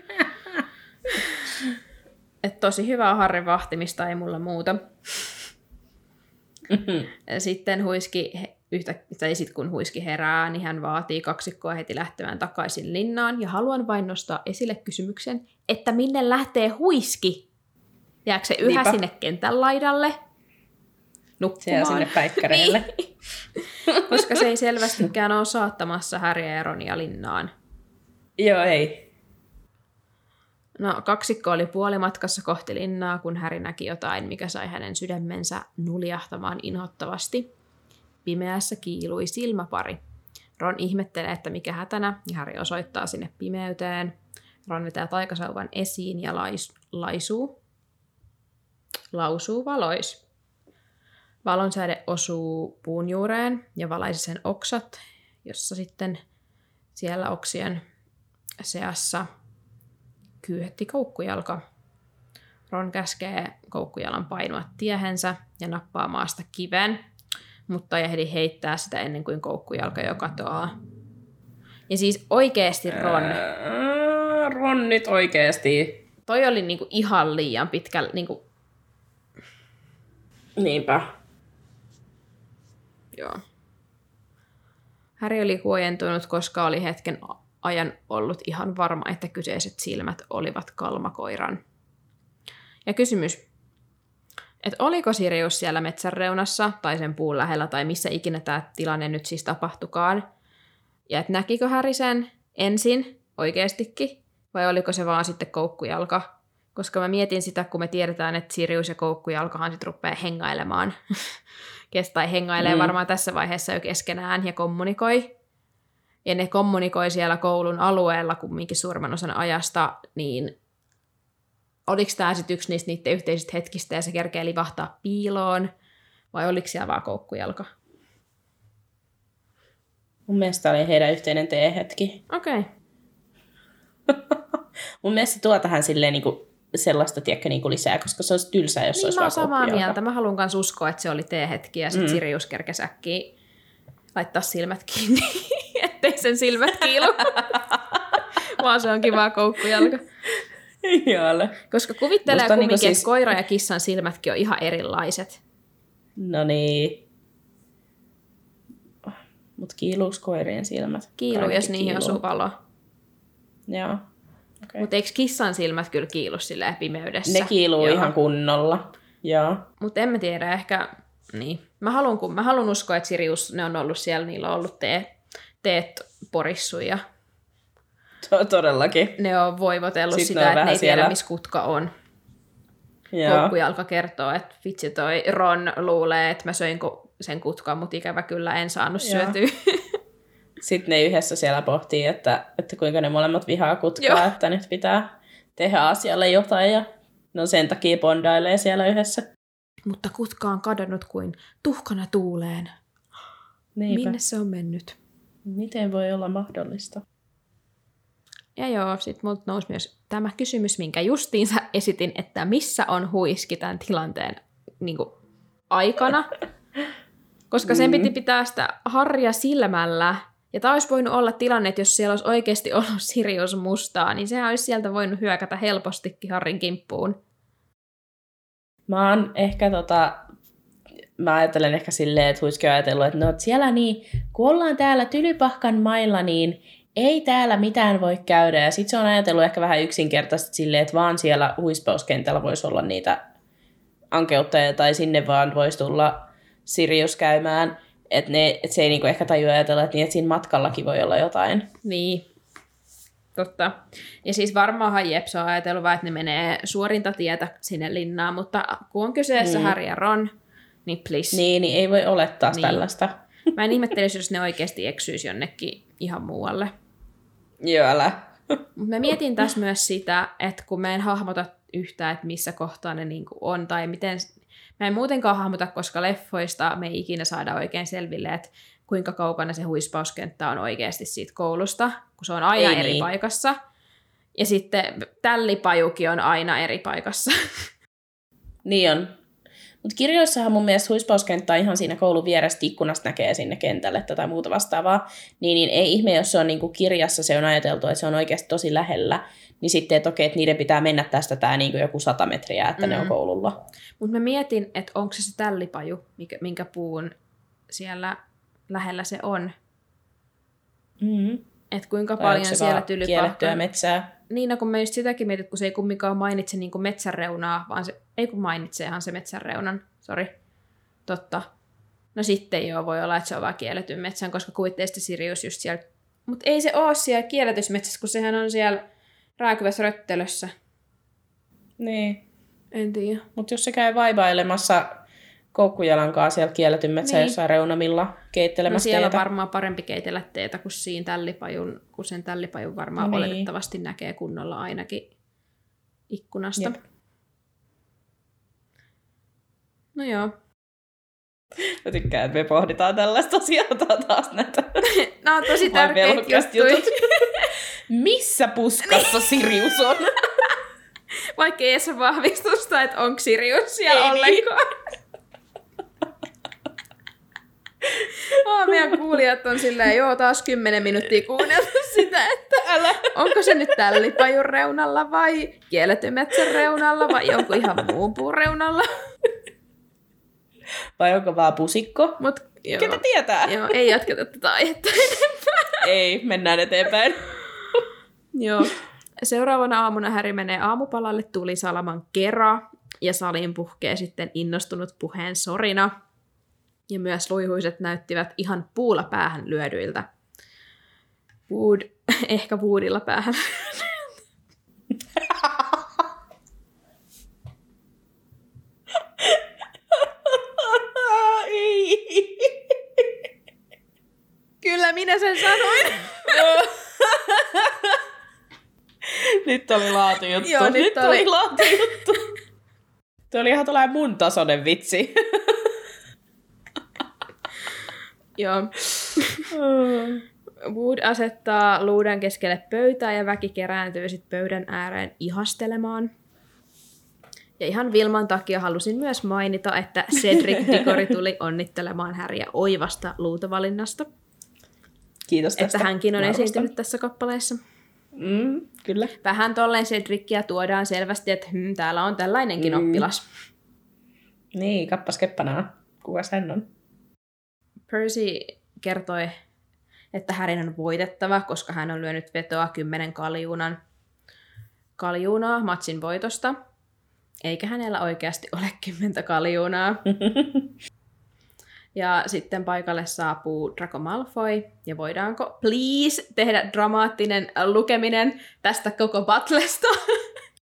Et tosi hyvää Harrin vahtimista, ei mulla muuta. sitten Huiski, yhtä, tai sit kun Huiski herää, niin hän vaatii kaksikkoa heti lähtemään takaisin linnaan. Ja haluan vain nostaa esille kysymyksen, että minne lähtee Huiski? Jääkö se yhä Niinpä. sinne kentän laidalle nukkumaan? Se sinne päikkäreille. Koska se ei selvästikään ole saattamassa Häriä ja Ronia linnaan. Joo, ei. No, kaksikko oli puolimatkassa kohti linnaa, kun Häri näki jotain, mikä sai hänen sydämensä nuljahtamaan inhottavasti. Pimeässä kiilui silmäpari. Ron ihmettelee, että mikä hätänä, ja Häri osoittaa sinne pimeyteen. Ron vetää taikasauvan esiin ja lais, laisuu lausuu valois. Valonsäde osuu puun juureen ja valaisi sen oksat, jossa sitten siellä oksien seassa kyyhetti koukkujalka. Ron käskee koukkujalan painua tiehensä ja nappaa maasta kiven, mutta ei ehdi heittää sitä ennen kuin koukkujalka jo katoaa. Ja siis oikeesti Ron, Ää, Ron nyt oikeesti. toi oli niinku ihan liian pitkä, niinku, Niinpä. joo. Häri oli huojentunut, koska oli hetken ajan ollut ihan varma, että kyseiset silmät olivat kalmakoiran. Ja kysymys, että oliko Sirius siellä metsän reunassa tai sen puun lähellä tai missä ikinä tämä tilanne nyt siis tapahtukaan, ja että näkikö Häri sen ensin oikeastikin, vai oliko se vaan sitten koukkujalka? Koska mä mietin sitä, kun me tiedetään, että Sirius ja koukkujalkahan sitten rupeaa hengailemaan. Kes- tai hengailee Mm. mm. varmaan tässä vaiheessa jo keskenään ja kommunikoi. Ja ne kommunikoi siellä koulun alueella kumminkin suurimman osan ajasta, niin oliko tämä sitten yksi niistä niiden yhteisistä hetkistä ja se kerkee livahtaa piiloon, vai oliko siellä vaan koukkujalka? Mun mielestä oli heidän yhteinen teehetki. Okei. Okay. Mun mielestä tuo tähän silleen niinku sellaista, tiedätkö, niinku lisää, koska se olisi tylsää, jos se Niin olisi mä samaa koukkujalka. mieltä. Mä haluan myös uskoa, että se oli teehetki ja sitten Mm. Sirius kerkesi äkkiä laittaa silmät kiinni, ettei sen silmät kiilu. Vaan se onkin vaan koukkujalka. Jaalle. Koska kuvittelee Musta kumminkin, niinku siis... että koira ja kissan silmätkin on ihan erilaiset. No niin. Mut kiiluuks koirien silmät? Kiilu, Kaikki jos niihin kiiluu. osuu valo. Joo. Okay. Mutta eikö kissan silmät kyllä kiilu silleen pimeydessä? Ne kiiluu Joo. ihan kunnolla. Joo. Mutta en mä tiedä, ehkä... Niin. Mä haluan, kun, mä haluan uskoa, että Sirius, ne on ollut siellä, niillä on ollut tee, teet porissu ja To- todellakin. ne on voivotellut Sitten sitä, että ne ei tiedä, siellä- missä kutka on. Koukkujalka kertoo, että vitsi toi Ron luulee, että mä söin ku- sen kutkan, mutta ikävä kyllä en saanut Joo. syötyä. Sitten ne yhdessä siellä pohtii, että, että kuinka ne molemmat vihaa kutkaa, Joo. että nyt pitää tehdä asialle jotain ja no sen takia bondailee siellä yhdessä. mutta kutka on kadonnut kuin tuhkana tuuleen. Niinpä. Minne se on mennyt? Miten voi olla mahdollista? Ja joo, sit multa nousi myös tämä kysymys, minkä justiinsa esitin, että missä on huiski tämän tilanteen niin kuin, aikana. Koska sen piti pitää sitä harja silmällä. Ja tämä olisi voinut olla tilanne, että jos siellä olisi oikeasti ollut Sirius mustaa, niin sehän olisi sieltä voinut hyökätä helpostikin Harrin kimppuun. Mä oon ehkä tota, mä ajattelen ehkä silleen, että Huiski ajatellut, että no siellä niin, kun ollaan täällä Tylypahkan mailla, niin ei täällä mitään voi käydä. Ja sit se on ajatellut ehkä vähän yksinkertaisesti silleen, että vaan siellä huispauskentällä voisi olla niitä ankeuttajia, tai sinne vaan voisi tulla Sirius käymään. Että et se ei niinku ehkä tajua ajatella, että, niin, että siinä matkallakin voi olla jotain. Niin, totta. Ja siis varmaanhan Jeps on ajatellut vaan, että ne menee suorinta tietä sinne linnaan, mutta kun on kyseessä mm. Harry ja Ron, niin please. Niin, niin ei voi olettaa Niin. tällaista. Mä en ihmettelisi, jos ne oikeasti eksyisi jonnekin ihan muualle. Joo, älä. Mä mietin tässä myös sitä, että kun mä en hahmota yhtään, että missä kohtaa ne niinku on, tai miten... Mä en muutenkaan hahmota, koska leffoista me ei ikinä saada oikein selville, että kuinka kaukana se huispauskenttä on oikeasti siitä koulusta, kun se on aina Ei eri niin. paikassa. Ja sitten tällipajukin on aina eri paikassa. Niin on. Mutta kirjoissahan mun mielestä huispauskenttä on ihan siinä koulun vieressä ikkunasta näkee sinne kentälle tai muuta vastaavaa. Niin, niin ei ihme, jos se on niinku kirjassa se on ajateltu, että se on oikeasti tosi lähellä. Niin sitten, että okei, että niiden pitää mennä tästä tää niinku joku sata metriä, että mm. ne on Mm. koululla. Mutta mä mietin, että onko se se tällipaju, mikä, minkä puun siellä lähellä se on. Mm-hmm. Että kuinka Tai paljon se siellä tylypahkan... metsää? Niin, no kun mä just sitäkin mietin, että kun se ei kumminkaan mainitse niin metsän reunaa, vaan se, ei kun mainitseehan se metsän reunan, sori, totta. No sitten joo, voi olla, että se on vaan kielletyn metsän, koska kuvittelee sitten Sirius just siellä. Mutta ei se ole siellä kielletyssä metsässä, kun sehän on siellä rääkyvässä röttelössä. Niin. En tiedä. Mutta jos se käy vaibailemassa koukkujalankaa siellä kielletyn metsän Niin. jossain reunamilla No keittelemässä siellä on teetä. varmaan parempi keitellä teetä kuin siinä tällipajun, kun sen tällipajun varmaan Niin. oletettavasti näkee kunnolla ainakin ikkunasta. Jep. No joo. Mä tykkään, että me pohditaan tällaista asiaa taas näitä. Nämä on tosi tärkeitä juttuja. jutut? Missä puskassa Sirius on? Vaikka ei edes ole vahvistusta, että onko Sirius siellä Ei niin. ollenkaan. Oh, meidän kuulijat on silleen, joo, taas kymmenen minuuttia kuunneltu sitä, että Älä. onko se nyt tällipajun reunalla vai kielletyn metsän reunalla vai jonkun ihan muun puun reunalla. Vai onko vaan pusikko? Mut joo, Ketä tietää? joo, ei jatketa tätä aihetta. Ei, mennään eteenpäin. Joo. Seuraavana aamuna Häri menee aamupalalle tulisalaman kera ja saliin puhkee sitten innostunut puheen sorina. Ja myös luihuiset näyttivät ihan puulla päähän lyödyiltä. Wood, ehkä Woodilla päähän. Ei. Kyllä minä sen sanoin. Nyt oli laatujuttu. Joo, nyt nyt oli. oli laatujuttu. Tuo oli ihan tällainen mun tasoinen vitsi. Joo. Wood asettaa luudan keskelle pöytää ja väki kerääntyy sitten pöydän ääreen ihastelemaan. Ja ihan Vilman takia halusin myös mainita, että Cedric Diggory tuli onnittelemaan Häriä oivasta luutavalinnasta. Kiitos tästä. Että hänkin on Mä esiintynyt tässä kappaleessa. Mm, kyllä. Vähän tolleen Cedricia tuodaan selvästi, että hm, täällä on tällainenkin Mm. oppilas. Niin, kappas keppanaa. Kuka hän on? Percy kertoi, että Härin on voitettava, koska hän on lyönyt vetoa kymmenen kaljuunan kaljuunaa matsin voitosta. Eikä hänellä oikeasti ole kymmentä kaljuunaa. Ja sitten paikalle saapuu Draco Malfoy, ja voidaanko please tehdä dramaattinen lukeminen tästä koko battlesta?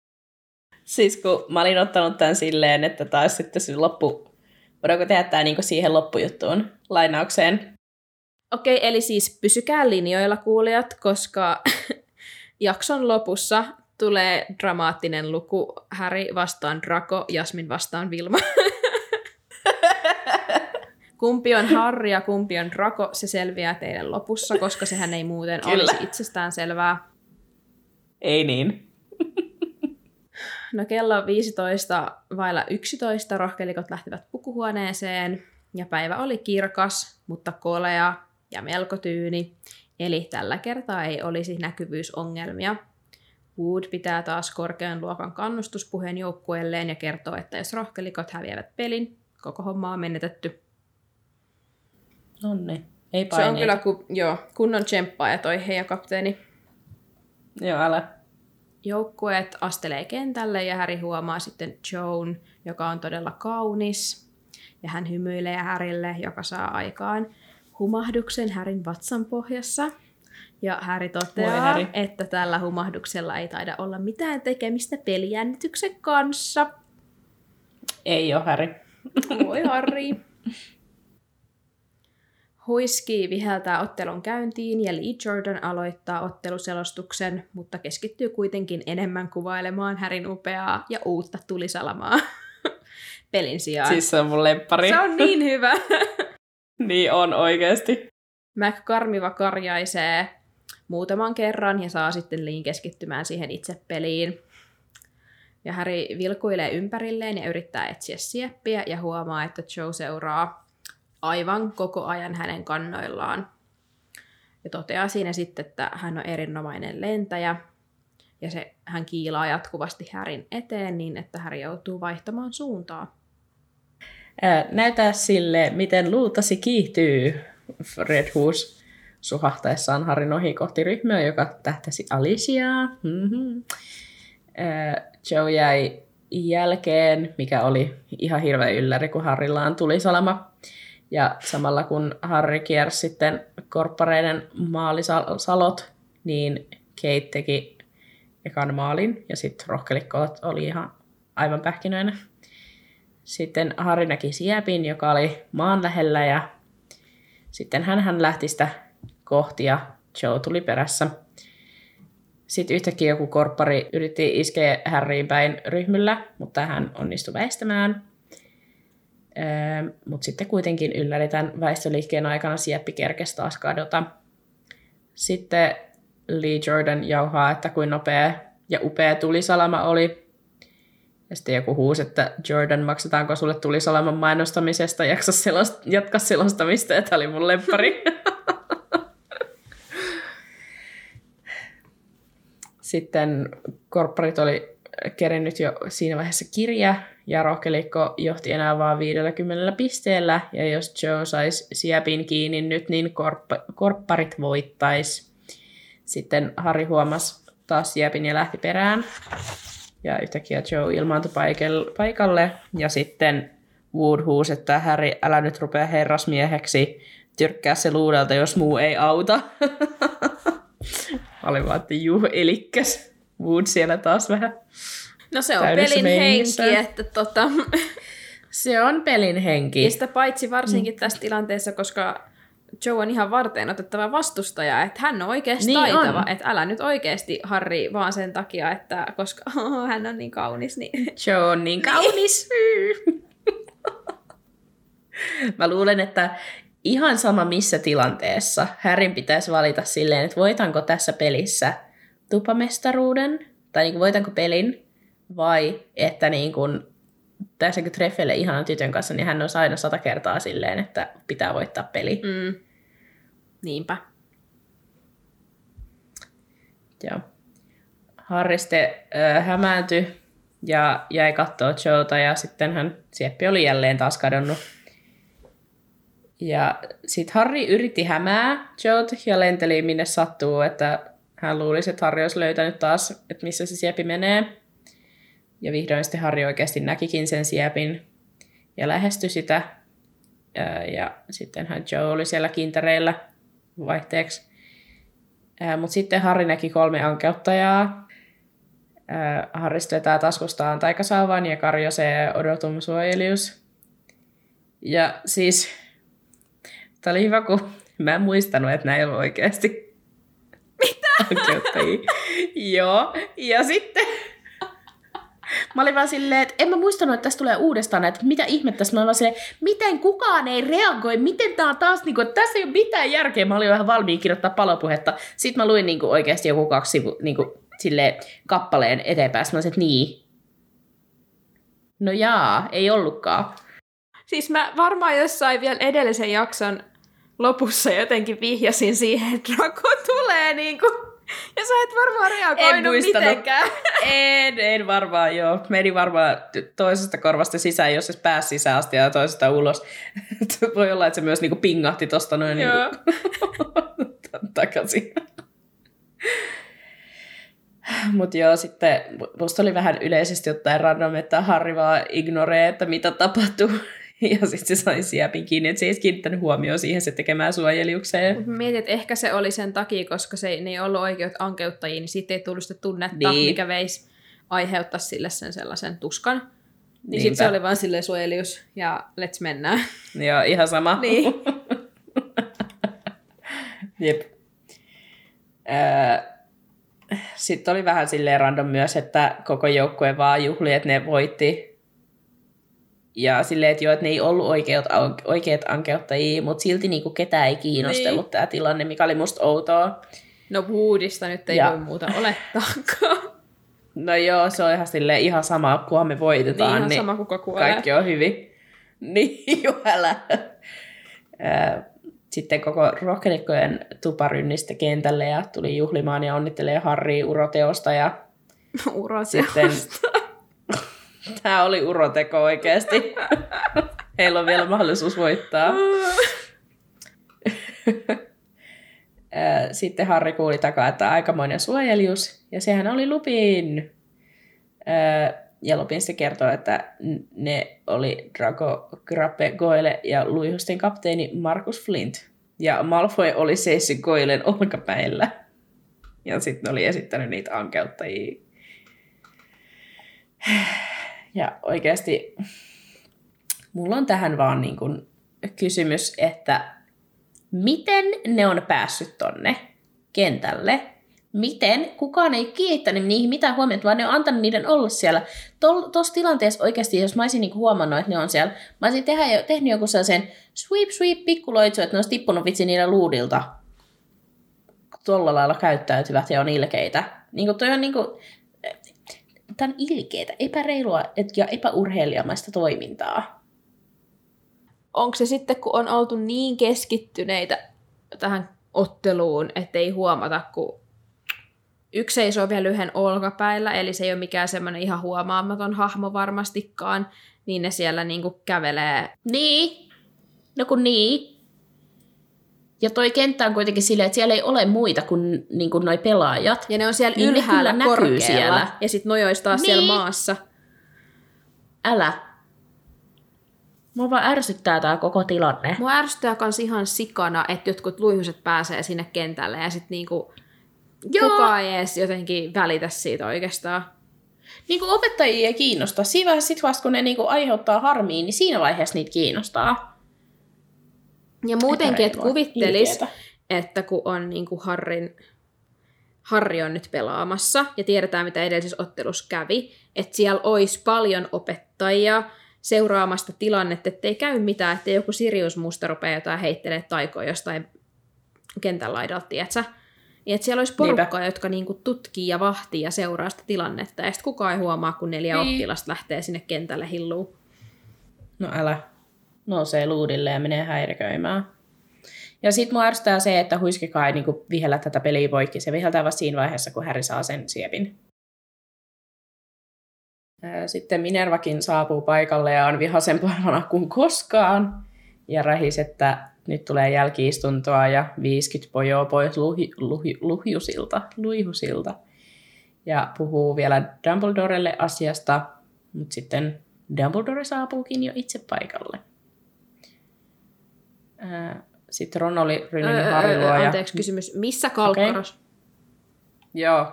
Siis kun mä olin ottanut tämän silleen, että taas sitten se loppu... Voidaanko tehdä tämä niinku siihen loppujuttuun, lainaukseen? Okei, eli siis pysykää linjoilla kuulijat, koska jakson lopussa tulee dramaattinen luku Harry vastaan Draco, Jasmin vastaan Vilma. kumpi on Harry ja kumpi on Draco, se selviää teille lopussa, koska sehän ei muuten Kyllä. olisi itsestään selvää. Ei niin. No kello 15 vailla 11 rohkelikot lähtivät pukuhuoneeseen ja päivä oli kirkas, mutta kolea ja melko tyyni, eli tällä kertaa ei olisi näkyvyysongelmia. Wood pitää taas korkean luokan kannustuspuheen joukkueelleen ja kertoo, että jos rohkelikot häviävät pelin, koko homma on menetetty. Nonni. Ei Se on paineita. kyllä ku, joo, kunnon tsemppaaja toi heidän kapteeni. Joo, älä. Joukkueet astelee kentälle ja Häri huomaa sitten Joan, joka on todella kaunis. Ja hän hymyilee Härille, joka saa aikaan humahduksen Härin vatsan pohjassa. Ja Häri toteaa, Harry. että tällä humahduksella ei taida olla mitään tekemistä pelijännityksen kanssa. Ei ole, Häri. Voi Harri. Huiski viheltää ottelun käyntiin ja Lee Jordan aloittaa otteluselostuksen, mutta keskittyy kuitenkin enemmän kuvailemaan Härin upeaa ja uutta tulisalamaa pelin sijaan. Siis se on mun lemppari. Se on niin hyvä. niin on oikeesti. Mac karmiva karjaisee muutaman kerran ja saa sitten Liin keskittymään siihen itse peliin. Ja Harry vilkuilee ympärilleen ja yrittää etsiä sieppiä ja huomaa, että Joe seuraa aivan koko ajan hänen kannoillaan. Ja toteaa siinä sitten, että hän on erinomainen lentäjä ja se, hän kiilaa jatkuvasti Härin eteen niin, että Häri joutuu vaihtamaan suuntaa. Näytä sille, miten luultasi kiihtyy Red Hoos suhahtaessaan Harin ohi kohti ryhmää, joka tähtäsi Aliciaa. Mm-hmm. Joe jäi jälkeen, mikä oli ihan hirveä ylläri, kun Harrillaan tuli salama. Ja samalla kun Harri kiersi sitten korppareiden maalisalot, niin Kate teki ekan maalin ja sitten rohkelikkoot oli ihan aivan pähkinöinä. Sitten Harri näki siepin, joka oli maan lähellä ja sitten hän, lähti sitä kohti ja Joe tuli perässä. Sitten yhtäkkiä joku korppari yritti iskeä Harryin päin ryhmyllä, mutta hän onnistui väistämään. Öö, mutta sitten kuitenkin ylläri tämän väistöliikkeen aikana sieppi kerkesi taas kadota. sitten Lee Jordan jauhaa, että kuin nopea ja upea tulisalama oli. Ja sitten joku huusi, että Jordan, maksetaanko sulle tulisalaman mainostamisesta, jaksa selost- jatka selostamista, ja tämä oli mun lemppari. Sitten korpparit oli kerennyt jo siinä vaiheessa kirja, ja rohkelikko johti enää vain 50 pisteellä, ja jos Joe saisi siepin kiinni nyt, niin korp- korpparit voittais. Sitten Harry huomasi taas siepin ja lähti perään, ja yhtäkkiä Joe ilmaantui paikalle, ja sitten Wood huusi, että Harry, älä nyt rupea herrasmieheksi, tyrkkää se luudelta, jos muu ei auta. Oli vaan, että juu, elikkäs. Wood siellä taas vähän No se on pelin henki, että tota, Se on pelin henki. ja sitä paitsi varsinkin tässä tilanteessa, koska Joe on ihan varteen otettava vastustaja, että hän on oikeasti Niin niin taitava, on. että älä nyt oikeasti Harri vaan sen takia, että koska oh, hän on niin kaunis, niin Joe on niin kaunis. Mä luulen, että ihan sama missä tilanteessa Härin pitäisi valita silleen, että voitanko tässä pelissä tupamestaruuden, tai niin kuin voitanko pelin, vai että niin kuin, tässä kun treffeille ihanan tytön kanssa, niin hän on aina sata kertaa silleen, että pitää voittaa peli. mm, niinpä. Joo. Harri sitten äh, hämääntyi ja jäi katsoa Joota ja sitten hän, Sieppi oli jälleen taas kadonnut. Ja sitten Harri yritti hämää Joot ja lenteli minne sattuu, että hän luulisi, että Harri olisi löytänyt taas, että missä se Sieppi menee. Ja vihdoin sitten Harri oikeasti näkikin sen Siepin ja lähestyi sitä. Ja sittenhän Joe oli siellä kintereillä vaihteeksi. Mutta sitten Harri näki kolme ankeuttajaa. Harri vetää taskustaan taikasauvan ja karjosee odotum suojelius. Ja siis, tämä oli hyvä, kun mä en muistanut, että näillä oikeasti Mitä? ankeuttajia. Joo, ja sitten Mä olin vaan silleen, että en mä muistanut, että tässä tulee uudestaan, että mitä ihmettä. Mä olin vaan silleen, miten kukaan ei reagoi, miten tää on taas, niin kuin, että tässä ei ole mitään järkeä. Mä olin vähän valmiin kirjoittaa palopuhetta. Sitten mä luin niin kuin, oikeasti joku kaksi sivu, niin kuin, silleen, kappaleen eteenpäin. Sitten mä olisin, että niin. No jaa, ei ollutkaan. Siis mä varmaan jossain vielä edellisen jakson lopussa jotenkin vihjasin siihen, että Draco tulee niinku. Ja sä et varmaan reagoinut muistanut. mitenkään. En, en varmaan, joo. Meni varmaan toisesta korvasta sisään, jos se pääsi sisään asti ja toisesta ulos. Voi olla, että se myös niinku pingahti tosta noin Joo. niinku takaisin. Mutta joo, sitten musta oli vähän yleisesti ottaen random, että Harri vaan ignoree, että mitä tapahtuu. Ja sitten se sai siepin kiinni, että se ei edes kiinnittänyt huomioon siihen se tekemään suojeliukseen. Mut mä mietin, että ehkä se oli sen takia, koska se, ne ei ollut oikeut ankeuttajia, niin siitä ei tullut sitä tunnetta, Niin. mikä veisi aiheuttaa sille sen sellaisen tuskan. Niin sitten se oli vaan silleen suojelius ja let's mennään. Joo, ihan sama. Niin. Jep. Öö, Sitten oli vähän silleen random myös, että koko joukkue vaan juhli, että ne voitti. Ja silleen, että joo, että ne ei ollut oikeat, oikeat ankeuttajia, mutta silti niinku ketään ei kiinnostellut niin. tämä tilanne, mikä oli musta outoa. No Woodista nyt ei Ja- voi muuta olettaakaan. No joo, se on ihan silleen ihan sama, kunhan me niin voitetaan, ihan niin sama kuka kuolee. kaikki on hyvin. Niin, joo, älä. Sitten koko rohkelikkojen tuparynnistä kentälle ja tuli juhlimaan ja onnittelee Harri uroteosta ja Ura sitten... Tämä oli uroteko oikeasti. Heillä on vielä mahdollisuus voittaa. Sitten Harri kuuli takaa, että aikamoinen suojelius, ja sehän oli Lupin. Ja Lupin sitten kertoo, että ne oli Drago Grappe Goyle ja Luihustin kapteeni Markus Flint. Ja Malfoy oli seissyt Goylen olkapäillä. Ja sitten oli esittänyt niitä ankeuttajia. Ja oikeasti mulla on tähän vaan niin kuin kysymys, että miten ne on päässyt tonne kentälle? Miten kukaan ei kiinnittänyt niihin mitään huomiota, vaan ne on antanut niiden olla siellä. Tuossa tilanteessa oikeasti, jos mä olisin niinku huomannut, että ne on siellä, mä olisin tehdä, tehnyt joku sellaisen sweep, sweep, pikkuloitsu, että ne olisi tippunut vitsi niillä luudilta tuolla lailla käyttäytyvät ja on ilkeitä. Niin kuin toi on niin kuin, tämä on ilkeitä, epäreilua ja epäurheilijamaista toimintaa. Onko se sitten, kun on oltu niin keskittyneitä tähän otteluun, ettei huomata, kun yksi seisoo vielä yhden olkapäillä, eli se ei ole mikään semmoinen ihan huomaamaton hahmo varmastikaan, niin ne siellä niinku kävelee. Niin, no kun niin. Ja toi kenttä on kuitenkin silleen, että siellä ei ole muita kuin, niin kuin noi pelaajat. Ja ne on siellä Niin ylhäällä näkyy korkealla. siellä. Ja sitten nojois taas Niin. siellä maassa. Älä. Mua vaan ärsyttää tää koko tilanne. Mua ärsyttää kans ihan sikana, että jotkut luihuset pääsee sinne kentälle ja sitten niinku Joo. kukaan ei edes jotenkin välitä siitä oikeastaan. Niin kuin opettajia ei kiinnosta. Siinä vaiheessa sit vasta, kun ne niin kuin aiheuttaa harmiin, niin siinä vaiheessa niitä kiinnostaa. Ja muutenkin, että kuvittelis, että kun on niin kuin Harrin, Harri on nyt pelaamassa ja tiedetään, mitä edellisessä ottelussa kävi, että siellä olisi paljon opettajia seuraamasta tilannetta, ettei käy mitään, ettei joku Sirius musta rupea jotain heittelee taikoja jostain kentän laidalta, tietsä? Niin, että siellä olisi porukkaa, jotka niinku tutkii ja vahtii ja seuraa sitä tilannetta, ja sitten kukaan ei huomaa, kun neljä Niin. oppilasta lähtee sinne kentälle hilluun. No älä. Nousee luudille ja menee häiriköimään. Ja sit mua ärsyttää se, että Huiskika ei niinku vihellä tätä peliä poikki. Se viheltää vasta siinä vaiheessa, kun Harry saa sen siepin. Sitten Minervakin saapuu paikalle ja on vihasempana kuin koskaan. Ja rähis, että nyt tulee jälkiistuntoa ja 50 pojoa pois luhi, luhi, luhjusilta, luihusilta. Ja puhuu vielä Dumbledorelle asiasta, mutta sitten Dumbledore saapuukin jo itse paikalle. Ää, Sitten Ron oli rynninyt Öö, Harry luo ja... Anteeksi kysymys, missä Kalkkaros? Joo.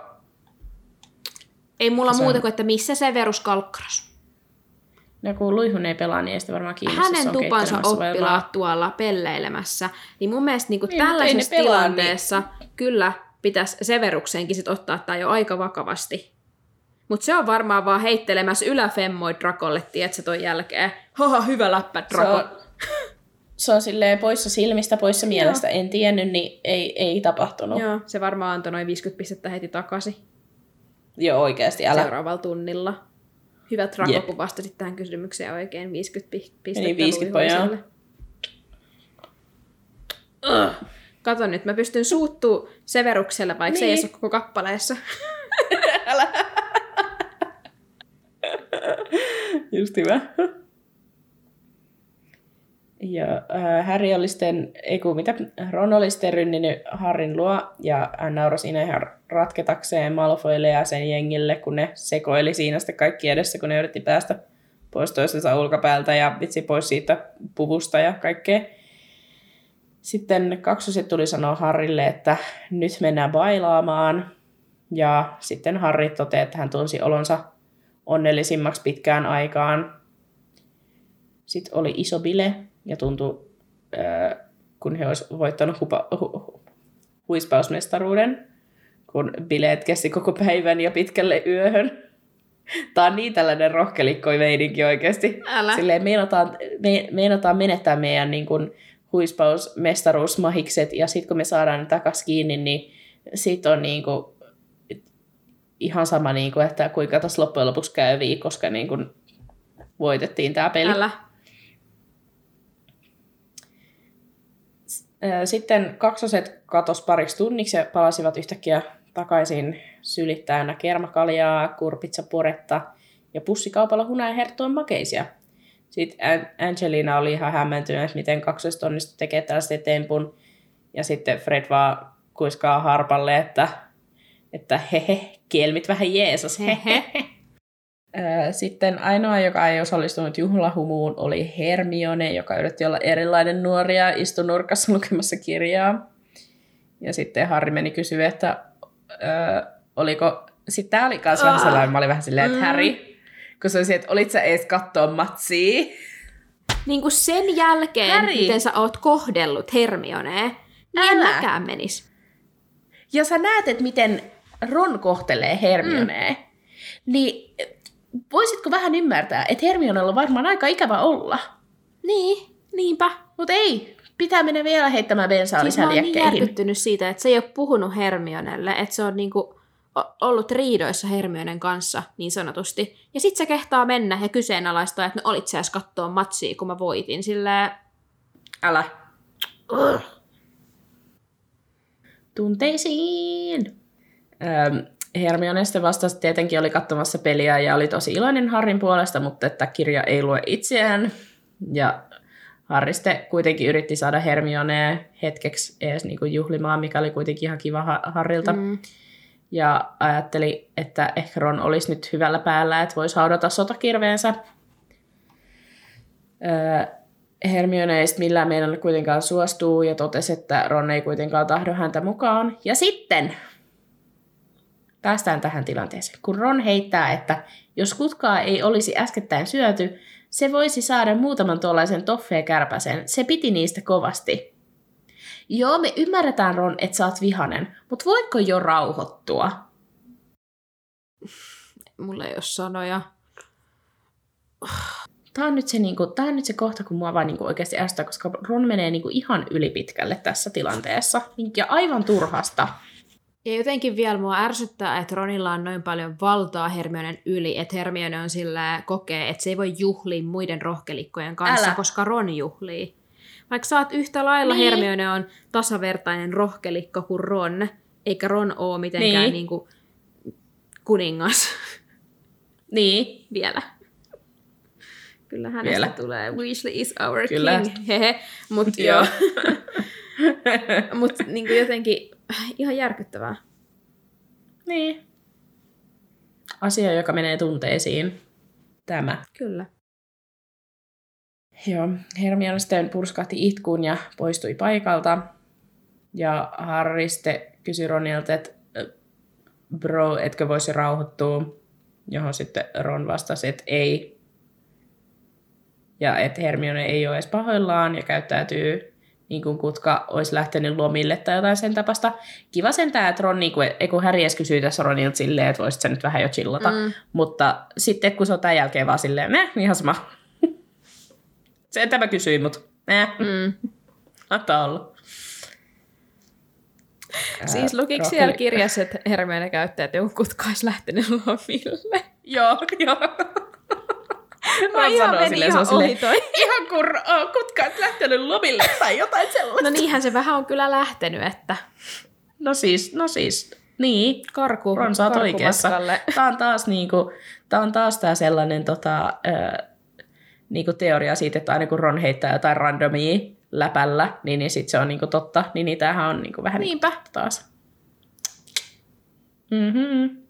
Ei mulla Se on- muuta kuin, että missä Severus Kalkkaros? No kun Luihun ei pelaa, niin ei sitä varmaan kiinnosta. Hänen se on tupansa oppilaat tuolla pelleilemässä. Niin mun mielestä niin Niin, mutta ei tällaisessa pelaa, tilanteessa kyllä pitäisi Severuksenkin sit ottaa tämä jo aika vakavasti. Mutta se on varmaan vaan heittelemässä yläfemmoi Drakolle, tiedätkö, ton jälkeen. Haha, hyvä läppä, Se Drako. on, se on silleen poissa silmistä, poissa mielestä. En tiennyt, niin ei, ei tapahtunut. Joo, Joo, se varmaan antoi noin 50 pistettä heti takaisin Joo oikeasti, älä. seuraavalla tunnilla. Hyvä Drako, Jep. kun vastasit tähän kysymykseen oikein 50 pi- pistettä Meni 50 Luihuiselle. pojaa. Kato nyt, mä pystyn suuttuu Severukselle, vaikka se ei Niin. ole koko kappaleessa. Just hyvä. Ja äh, Harry oli sitten, ei kun mitä, Ron oli sitten rynninyt Harrin luo, ja hän nauroi siinä ihan ratketakseen Malfoylle ja sen jengille, kun ne sekoili siinä sitten kaikki edessä, kun ne yritti päästä pois toistensa ulkopäältä ja vitsi pois siitä puvusta ja kaikkea. Sitten kaksoset tuli sanoa Harrille, että nyt mennään bailaamaan. Ja sitten Harri toteaa, että hän tunsi olonsa onnellisimmaksi pitkään aikaan. Sitten oli iso bile ja tuntui, äh, kun he olisivat voittanut hupa, hu, hu, huispausmestaruuden, kun bileet kesti koko päivän ja pitkälle yöhön. Tämä on niin tällainen rohkelikkoi meininki oikeasti. Älä. Silleen meinataan, me, meinataan menettää meidän niin kuin, huispausmestaruusmahikset ja sitten kun me saadaan ne takas kiinni, niin sit on niin kuin, ihan sama, niin kuin, että kuinka tässä loppujen lopuksi käy, koska niin kuin, voitettiin tämä peli. Älä. Ää, Sitten kaksoset katos pariksi tunniksi ja palasivat yhtäkkiä takaisin sylittäänä kermakaljaa, kurpitsapuretta ja pussikaupalla hunajaherttujen makeisia. Sitten An- Angelina oli ihan hämmentynyt, että miten kaksoset onnistui tekemään tällaisen tempun. Ja sitten Fred vaan kuiskaa harpalle, että, että hehe, kielmit vähän Jeesus, hehe. Sitten ainoa, joka ei osallistunut juhlahumuun, oli Hermione, joka yritti olla erilainen nuori ja istui nurkassa lukemassa kirjaa. Ja sitten Harri meni kysyä, että ö, oliko... Sitten tämä oli myös vähän Ah. sellainen, mä olin vähän silleen, että Mm. Harry, kun se oli että olit sä ees kattoo matsia? Niin kuin sen jälkeen, Harry. miten sä oot kohdellut Hermionea, niin en mäkään menis. Ja sä näet, että miten Ron kohtelee Hermionea, mm. niin voisitko vähän ymmärtää, että Hermionella on varmaan aika ikävä olla? Niin, niinpä. Mutta ei, Pitää mennä vielä heittämään bensaa Siis mä lisää oon niin järkyttynyt siitä, että se ei ole puhunut Hermionelle, että se on niinku ollut riidoissa Hermionen kanssa, niin sanotusti. Ja sit se kehtaa mennä ja kyseenalaistaa, että no olit sä edes kattoo matsia, kun mä voitin. Silleen, Älä. Tunteisiin. Öm, Hermione sitten vastasi tietenkin oli katsomassa peliä ja oli tosi iloinen Harrin puolesta, mutta että kirja ei lue itseään. Ja Harri sitten kuitenkin yritti saada Hermionea hetkeksi edes niinku juhlimaan, mikä oli kuitenkin ihan kiva Ha- Harrilta. mm, Ja ajatteli, että ehkä Ron olisi nyt hyvällä päällä, että voisi haudata sotakirveensä. Öö, Hermione ei millään meidän kuitenkaan suostuu ja totesi, että Ron ei kuitenkaan tahdo häntä mukaan. Ja sitten päästään tähän tilanteeseen, kun Ron heittää, että jos kutkaa ei olisi äskettäin syöty, se voisi saada muutaman tuollaisen toffee-kärpäsen. Se piti niistä kovasti. Joo, me ymmärretään Ron, että sä oot vihanen, mutta voitko jo rauhoittua? mulla ei ole sanoja. Tämä on, nyt se, niinku, tää on nyt se kohta, kun mua vaan niinku oikeasti ärsyttää, koska Ron menee niinku ihan ylipitkälle tässä tilanteessa. Ja aivan turhasta. Ja jotenkin vielä mua ärsyttää, että Ronilla on noin paljon valtaa Hermionen yli, että Hermione on sillä kokee, että se ei voi juhlia muiden rohkelikkojen kanssa, Älä. koska Ron juhlii. Vaikka oot yhtä lailla, Niin. Hermione on tasavertainen rohkelikko kuin Ron, eikä Ron oo mitenkään Niin. niin. niinku kuningas Niin, vielä. Kyllä hänestä Vielä. tulee Weasley is our Kyllä. king. Hehe. Mut Joo. joo. Mut niinku jotenkin ihan järkyttävää. niin. Asia, joka menee tunteisiin. Tämä. Kyllä. Joo, Hermione sitten purskahti itkuun ja poistui paikalta. Ja Harry sitten kysyi Ronilta, että "Ö, bro, etkö voisi rauhoittua? Johon sitten Ron vastasi, että ei. Ja että Hermione ei ole edes pahoillaan ja käyttäytyy niin kuin kutka olisi lähtenyt lomille tai jotain sen tapasta. Kiva sentään, että Ron, niin kuin, kun Harry edes kysyy tässä Ronilta silleen, että voisit sä nyt vähän jo chillata. Mm. Mutta sitten kun se on tämän jälkeen vaan silleen, ne, ihan sama. Se tämä kysyi, mutta äh, Mm. antaa olla. Siis lukiko rohkeli- siellä kirjassa, että Hermione käyttää, että joku kutka olisi lähtenyt lomille? Joo, joo. Mä Ron ihan meni silleen, ihan ohi toi. ihan kun uh, kutka olisi lähtenyt lomille tai jotain sellaista. No niinhän se vähän on kyllä lähtenyt, että No siis, no siis, niin. karku, Ron, sä oot oikeassa. Tämä on taas, niinku, tää on taas tää sellainen tota, ö, niinku teoria siitä, että aina kun Ron heittää jotain randomia läpällä, niin, niin sit se on niinku totta. Niin, niin tämähän on niinku vähän Niinpä. Niinku taas. Mm-hmm.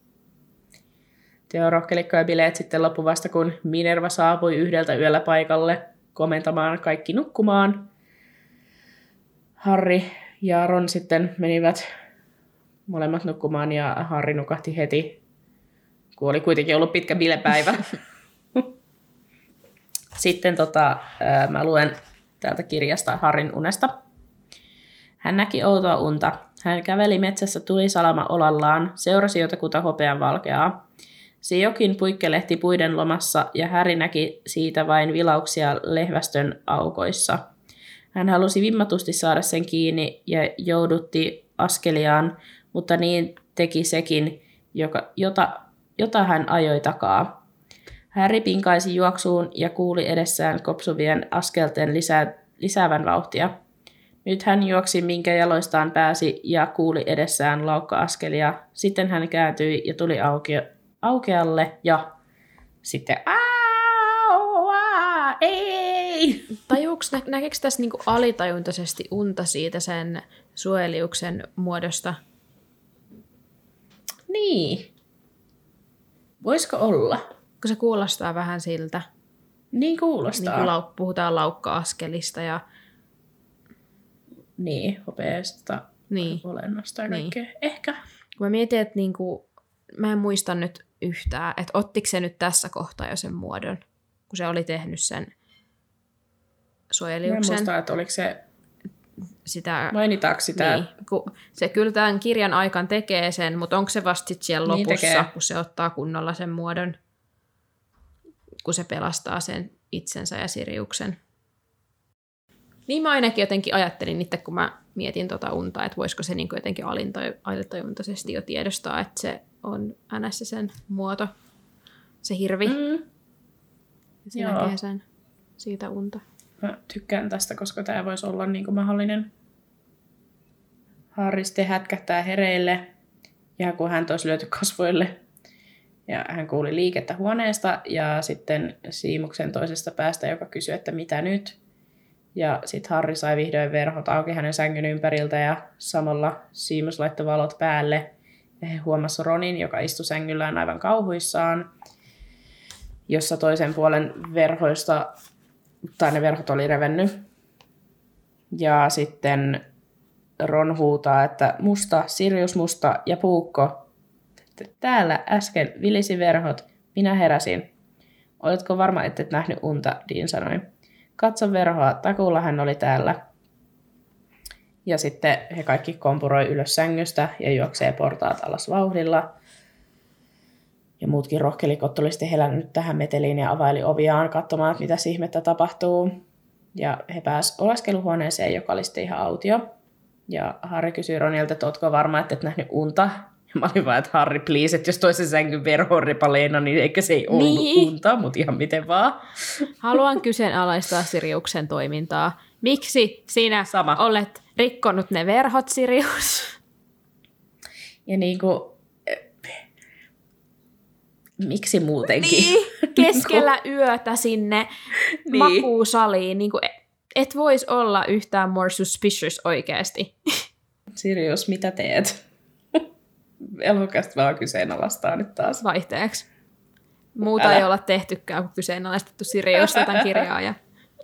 Teo rohkelikko ja bileet sitten loppu vasta, kun Minerva saapui yhdeltä yöllä paikalle komentamaan kaikki nukkumaan. Harry ja Ron sitten menivät molemmat nukkumaan ja Harry nukahti heti, kun oli kuitenkin ollut pitkä bilepäivä. Sitten tota, mä luen täältä kirjasta Harrin unesta. Hän näki outoa unta. Hän käveli metsässä tulisalama olallaan, seurasi jotakuta hopean valkeaa. Se jokin puikkelehti puiden lomassa ja Häri näki siitä vain vilauksia lehvästön aukoissa. Hän halusi vimmatusti saada sen kiinni ja joudutti askeliaan, mutta niin teki sekin, joka, jota, jota hän ajoi takaa. Häri pinkaisi juoksuun ja kuuli edessään kopsuvien askelten lisää, lisäävän vauhtia. Nyt hän juoksi, minkä jaloistaan pääsi, ja kuuli edessään laukka-askelia. Sitten hän kääntyi ja tuli auki, aukealle, ja sitten Au, aa, ei! Tajuuks, nä- näkeekö tässä niinku alitajuntaisesti unta siitä sen suojeliuksen muodosta? Niin. Voisiko olla? Kun se kuulostaa vähän siltä. Niin Niin kuulostaa. kun lau- puhutaan laukka-askelista ja Niin, hopeasta, niin. olennosta ja Niin. Ehkä. Kun mä mietin, että niinku, mä en muista nyt yhtään, että ottiko se nyt tässä kohtaa jo sen muodon, kun se oli tehnyt sen Mä en suojeliuksen. muista, että oliko se, Sitä, mainitaanko sitä. niin, kun se kyllä tämän kirjan aikaan tekee sen, mutta onko se vasta sit siellä Niin lopussa, tekee. kun se ottaa kunnolla sen muodon, kun se pelastaa sen itsensä ja Siriuksen. Niin mä ainakin jotenkin ajattelin itse, kun mä mietin tota unta, että voisiko se niin jotenkin alitajuntaisesti jo tiedostaa, että se on NS sen muoto, se hirvi. Mm. Ja se Joo. näkee sen siitä unta. Mä tykkään tästä, koska tämä voisi olla niin kuin mahdollinen. Harri sitten hätkähtää hereille, ja kun hän olisi lyöty kasvoille. Ja hän kuuli liikettä huoneesta ja sitten Siimuksen toisesta päästä, joka kysyi, että mitä nyt. Ja sitten Harri sai vihdoin verhot auki hänen sängyn ympäriltä ja samalla Siimus laittoi valot päälle. He huomasivat Ronin, joka istui sängyllään aivan kauhuissaan, jossa toisen puolen verhoista tai ne verhot oli revennyt. Ja sitten Ron huutaa, että musta, Sirius musta ja puukko. Täällä äsken vilisi verhot. Minä heräsin. Oletko varma, että et nähnyt unta, Dean sanoi. Katso verhoa, takuulla hän oli täällä. Ja sitten he kaikki kompuroi ylös sängystä ja juoksee portaat alas vauhdilla. Ja muutkin rohkelikot oli sitten herännyt tähän meteliin ja availi oviaan katsomaan, että mitä ihmettä tapahtuu. Ja he pääsivät oleskeluhuoneeseen, joka oli sitten ihan autio. Ja Harri kysyi Ronilta, että ootko varma, että et nähnyt unta? Ja mä olin vaan, että Harri, please, että jos toisen sängyn verho on repaleena, niin eikä se ei ollut Niin. unta, mutta ihan miten vaan. Haluan kyseenalaistaa Siriuksen toimintaa. Miksi sinä Sama. olet rikkonut ne verhot, Sirius? Ja niin kuin, miksi muutenkin? Niin, keskellä yötä sinne Niin. makuusaliin. Niin kuin, et vois olla yhtään more suspicious oikeasti. Sirius, mitä teet? Elokasta vaan kyseenalaistaa nyt taas. Vaihteeksi. Muuta Älä. ei olla tehtykään kuin kyseenalaistettu Siriusta tämän kirjaa. Ja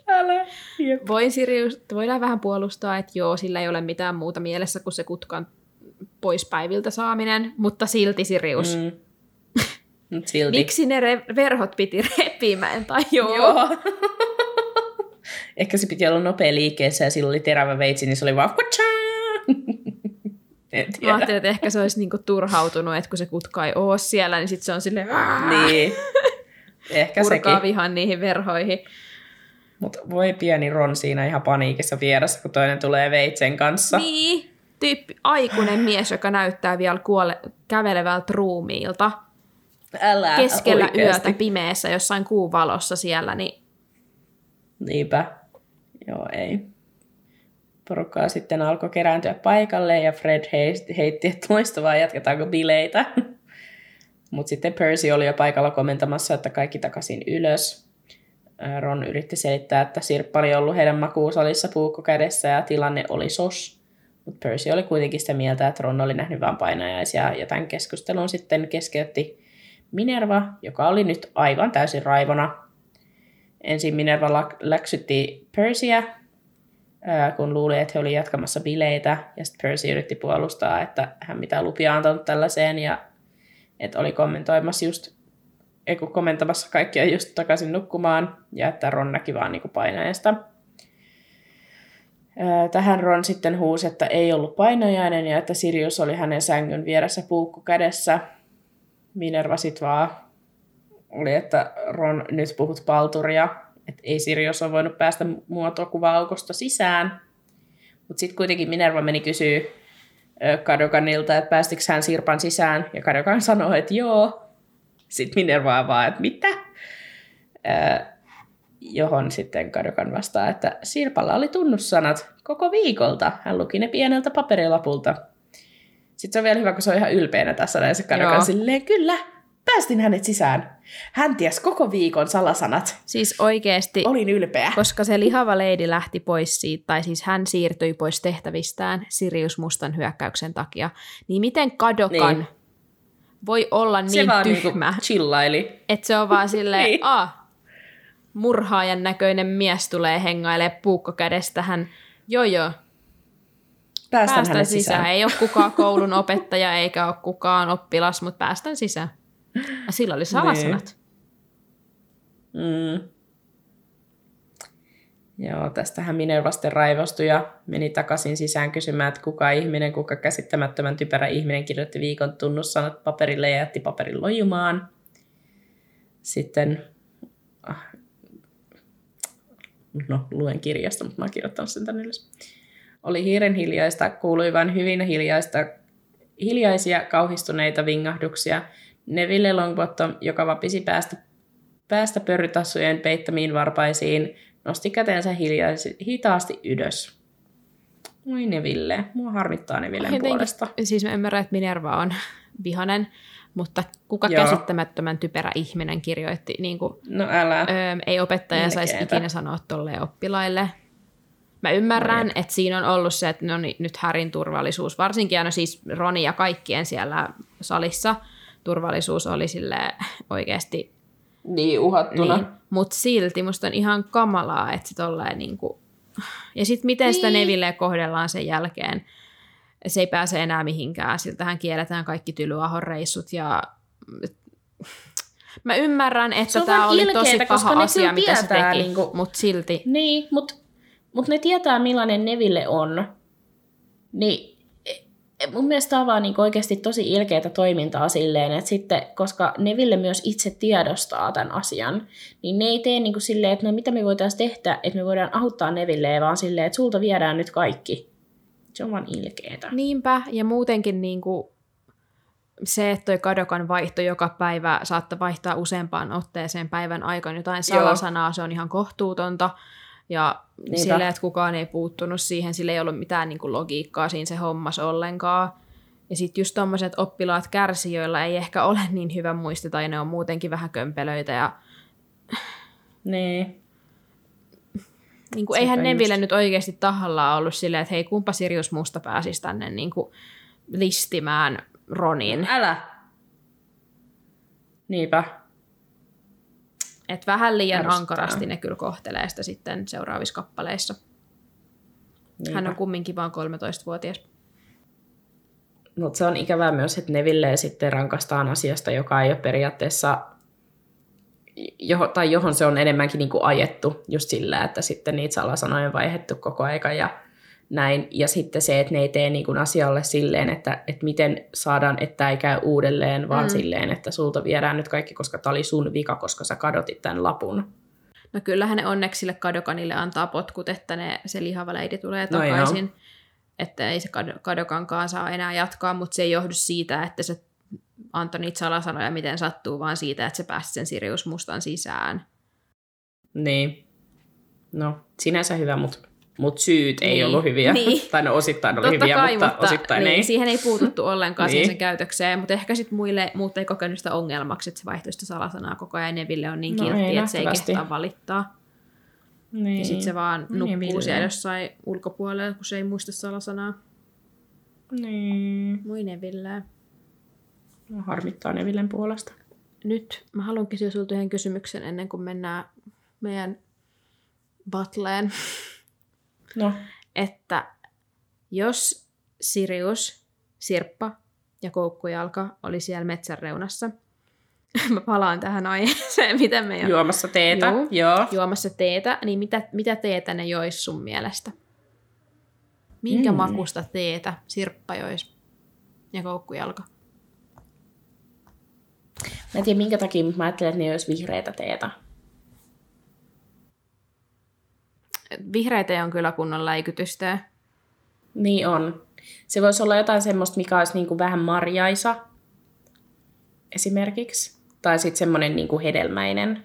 Älä. Jep. voin Sirius, voidaan vähän puolustaa, että joo, sillä ei ole mitään muuta mielessä kuin se kutkan pois päiviltä saaminen, mutta silti Sirius. Mm. Mut silti. Miksi ne re- verhot piti repiä, mä en tajua. Joo. Ehkä se piti olla nopea liikkeessä ja sillä oli terävä veitsi, niin se oli vaan Mä ajattelin, että ehkä se olisi niinku turhautunut, että kun se kutka ei ole siellä, niin sitten se on silleen Niin. Ehkä purkaa sekin. vihan niihin verhoihin. Mutta voi pieni Ron siinä ihan paniikissa vieressä, kun toinen tulee veitsen kanssa. Niin, tyyppi, aikuinen mies, joka näyttää vielä kuole, kävelevältä ruumiilta Älä keskellä oikeesti. yötä pimeässä jossain kuun valossa siellä, niin Niinpä. Joo, ei. Porukkaa sitten alkoi kerääntyä paikalle ja Fred hei- heitti, että loistavaa, jatketaanko bileitä. Mutta sitten Percy oli jo paikalla komentamassa, että kaikki takaisin ylös. Ron yritti selittää, että Sirppa oli ollut heidän makuusalissa puukko kädessä ja tilanne oli sos. Mutta Percy oli kuitenkin sitä mieltä, että Ron oli nähnyt vain painajaisia ja tämän keskustelun sitten keskeytti Minerva, joka oli nyt aivan täysin raivona. Ensin Minerva läksytti Percyä, kun luuli, että he oli jatkamassa bileitä. Ja sitten Percy yritti puolustaa, että hän mitä lupia antanut tällaiseen ja että oli kommentoimassa just, ei kun kommentamassa kaikkia just takaisin nukkumaan ja että Ron näki vaan niinku painajaista. Tähän Ron sitten huusi, että ei ollut painajainen ja että Sirius oli hänen sängyn vieressä puukku kädessä. Minerva sit vaan oli, että Ron, nyt puhut palturia, että ei Sirius ole voinut päästä muotokuva-aukosta sisään. Mutta sitten kuitenkin Minerva meni kysyä Kadokanilta, että päästikö hän Sirpan sisään, ja Kadokan sanoi, että joo. Sitten Minerva vaan, että mitä? Ö, johon sitten Kadokan vastaa, että Sirpalla oli tunnussanat koko viikolta. Hän luki ne pieneltä paperilapulta. Sitten se on vielä hyvä, kun se on ihan ylpeänä tässä näissä Kadokan Joo. silleen, kyllä, päästin hänet sisään. Hän ties koko viikon salasanat. siis oikeasti, Olin ylpeä. koska se lihava leidi lähti pois siitä, tai siis hän siirtyi pois tehtävistään Sirius Mustan hyökkäyksen takia, niin miten Kadokan Niin. Niin. voi olla se niin vaan tyhmä, niinku chillaili. että se on vaan silleen, Niin. niin. a, murhaajan näköinen mies tulee hengailee puukko kädestä, hän, joo joo, Päästän, päästän hänet sisään. sisään. Ei ole kukaan koulun opettaja eikä ole kukaan oppilas, mutta päästän sisään. Ja sillä oli salasanat. Mm. Joo, tästähän Minerva sitten raivostui ja meni takaisin sisään kysymään, että kuka ihminen, kuka käsittämättömän typerä ihminen kirjoitti viikon tunnussanat paperille ja jätti paperin lojumaan. Sitten ah, no luen kirjasta, mutta mä oon kirjoittanut sen tänne ylös. Oli hiiren hiljaista, kuului vain hyvin hiljaista, hiljaisia kauhistuneita vingahduksia. Neville Longbottom, joka vapisi päästä, päästä pörrytassujen peittämiin varpaisiin, nosti kätensä hiljaisi, hitaasti ylös. Oi Neville, mua harmittaa Nevillen Jotenkin- puolesta. Siis mä ymmärrän, että Minerva on vihanen, mutta kuka Joo. käsittämättömän typerä ihminen kirjoitti, niin kuin, No älä. öö, ei opettaja saisi ikinä sanoa tolleen oppilaille. Mä ymmärrän, No että siinä on ollut se, että no niin, nyt Härin turvallisuus, varsinkin aina siis Roni ja kaikkien siellä salissa, turvallisuus oli sille oikeasti Niin, uhattuna. Niin, mutta silti musta on ihan kamalaa, että se tolleen niinku... Ja sitten miten sitä Niin. Nevilleä kohdellaan sen jälkeen. Se ei pääse enää mihinkään. Siltähän kielletään kaikki Tylyahon reissut ja... Mä ymmärrän, että tämä oli tosi ilkeetä, koska paha ne asia, mitä se teki, niinku- mutta silti. Niin, mutta mut ne tietää millainen Neville on. Niin mun mielestä tämä on vaan niinku oikeasti tosi ilkeätä toimintaa silleen, että sitten, koska Neville myös itse tiedostaa tämän asian, niin ne ei tee niinku silleen, että no mitä me voitaisiin tehdä, että me voidaan auttaa Nevilleä, vaan silleen, että sulta viedään nyt kaikki. Se on vaan ilkeetä. Niinpä, ja muutenkin niinku se, että toi Kadokan vaihto joka päivä saattaa vaihtaa useampaan otteeseen päivän aikana jotain Joo. salasanaa, se on ihan kohtuutonta. Ja Niinpä. sille, että kukaan ei puuttunut siihen, sillä ei ollut mitään niinku logiikkaa siinä se hommas ollenkaan. Ja sitten just tommoset oppilaat kärsii, joilla ei ehkä ole niin hyvä muisti, tai ne on muutenkin vähän kömpelöitä. Ja Niin. niin kuin, eihän just. Neville nyt oikeasti tahallaan ollut silleen, että hei, kumpa Sirius Musta pääsisi tänne niin kuin listimään Ronin. Älä. Niinpä. Et vähän liian Ärsyttää. ankarasti ne kyllä kohtelee sitä sitten seuraavissa kappaleissa. Niinpä. Hän on kumminkin vain 13-vuotias. Mutta se on ikävää myös, että Neville sitten rankastaan asiasta, joka ei ole periaatteessa, johon, tai johon se on enemmänkin niin kuin ajettu just sillä, että sitten niitä salasanoja on vaihdettu koko aika ja näin. Ja sitten se, että ne ei tee niin kuin asialle silleen, että, että miten saadaan, että ei käy uudelleen, vaan Mm. silleen, että sulta viedään nyt kaikki, koska tämä oli sun vika, koska sä kadotit tämän lapun. No kyllähän ne onneksi sille Kadokanille antaa potkut, että ne, se lihava leidi tulee No joo. takaisin. että ei se Kado- Kadokankaan saa enää jatkaa, mutta se ei johdu siitä, että se antoi niitä salasanoja miten sattuu, vaan siitä, että se pääsi sen Sirius Mustan sisään. Niin. No, sinänsä hyvä, mutta mut syyt ei Niin. ollut hyviä. Niin. tai no osittain oli Totta hyviä, kai, mutta, mutta osittain niin, ei. siihen ei puututtu ollenkaan Niin. sen käytökseen, mutta ehkä sitten muille muut ei kokenut sitä ongelmaksi, että se vaihtoi sitä salasanaa koko ajan. Neville on niin No kiltti, ei, että se ei kehtaa valittaa. Niin. Ja sitten se vaan Niin, nukkuu Ville. siellä jossain ulkopuolella, kun se ei muista salasanaa. Niin. Moi Neville. No, harmittaa Nevillen puolesta. Nyt mä haluan kysyä sulta yhden kysymyksen ennen kuin mennään meidän battleen. No, että jos Sirius, Sirppa ja Koukkujalka oli siellä metsän reunassa, mä palaan tähän aiheeseen, miten meidän juomassa teetä. Joo. Joo. juomassa teetä, niin mitä, mitä teetä ne jois sun mielestä? Minkä. Mm. makusta teetä Sirppa jois ja Koukkujalka? Mä en tiedä minkä takia, mutta mä ajattelen, että ne olisi vihreitä teetä. Vihreä tee on kyllä kunnon läikytystä. Niin on. Se voisi olla jotain semmoista, mikä olisi niin kuin vähän marjaisa esimerkiksi. Tai sitten semmoinen niin kuin hedelmäinen.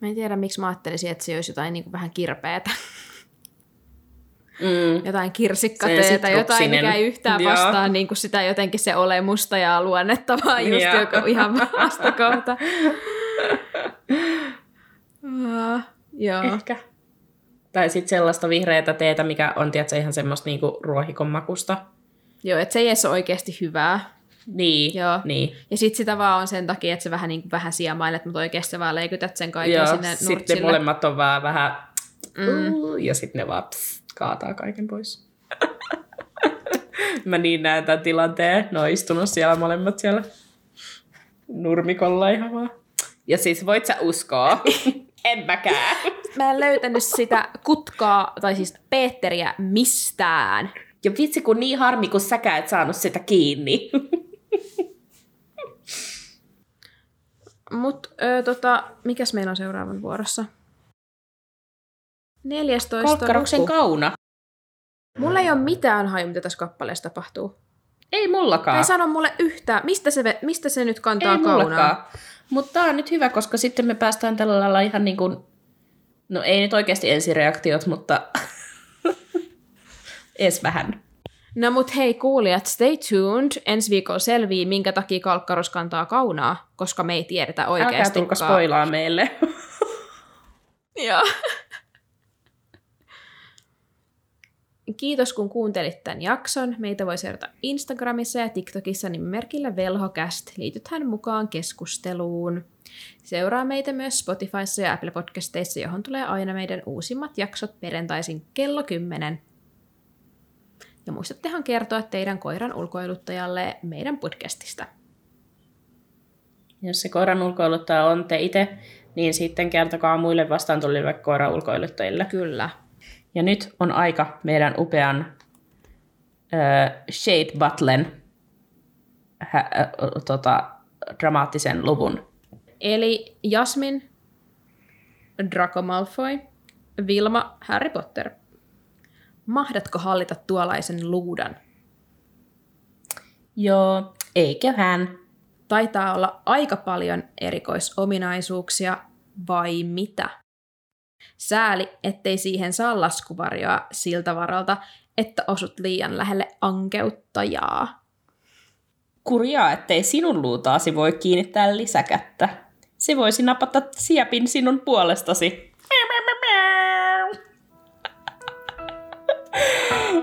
Mä en tiedä, miksi mä ajattelisin, että se olisi jotain niin kuin vähän kirpeätä. Mm. jotain kirsikkateetä, jotain, mikä ei yhtään Joo. vastaa niin kuin sitä jotenkin se olemusta ja luonnetta, vaan just Joo. joku ihan vastakohta. joo. Ehkä. Tai sitten sellaista vihreätä teetä, mikä on tiedätkö, ihan semmoista niinku ruohikon makusta. joo, että se ei edes ole oikeasti hyvää. Niin, Joo. niin. Ja sitten sitä vaan on sen takia, että se vähän, niin kuin, vähän siemailet, mutta oikeasti vaan leikytät sen kaiken Joo, sinne sitten nurtsille. molemmat on vaan vähän... Mm. Uh, ja sitten ne vaan pss, kaataa kaiken pois. Mä niin näen tämän tilanteen. Ne on istunut siellä molemmat siellä nurmikolla ihan vaan. Ja siis voit sä uskoa? en mäkään. Mä en löytänyt sitä kutkaa, tai siis Peetteriä mistään. Ja vitsi kun niin harmi, kun säkään et saanut sitä kiinni. Mut ö, tota, mikäs meillä on seuraavan vuorossa? 14 Kolkkaroksen kauna. Mulla ei ole mitään haju, mitä tässä kappaleessa tapahtuu. Ei mullakaan. Tai sano mulle yhtään, mistä se, mistä se nyt kantaa Ei kaunaa? mullakaan. Mutta tää on nyt hyvä, koska sitten me päästään tällä lailla ihan niin kuin... No ei nyt oikeasti ensireaktiot, mutta... ees vähän. No mut hei kuulijat, stay tuned. Ensi viikolla selvii, minkä takia kalkkaros kantaa kaunaa, koska me ei tiedetä Älkää oikeasti. tulko spoilaa meille. Joo. Kiitos kun kuuntelit tämän jakson. Meitä voi seurata Instagramissa ja TikTokissa nimimerkillä velhocast. Liitythän mukaan keskusteluun. Seuraa meitä myös Spotifyssa ja Apple Podcasteissa, johon tulee aina meidän uusimmat jaksot perjantaisin kello 10. Ja muistattehan kertoa teidän koiran ulkoiluttajalle meidän podcastista. Jos se koiran ulkoiluttaja on te itse, niin sitten kertokaa muille vastaan tuleville koiran ulkoiluttajille. Kyllä. Ja nyt on aika meidän upean äh, Shade Buttlen hä, äh, tota, dramaattisen luvun. Eli Jasmin, Draco Malfoy, Vilma, Harry Potter. Mahdatko hallita tuollaisen luudan? Joo, eiköhän. Taitaa olla aika paljon erikoisominaisuuksia, vai mitä? Sääli, ettei siihen saa laskuvarjoa siltä varalta, että osut liian lähelle ankeuttajaa. Kurjaa, ettei sinun luutaasi voi kiinnittää lisäkättä. Se voisi napata siepin sinun puolestasi.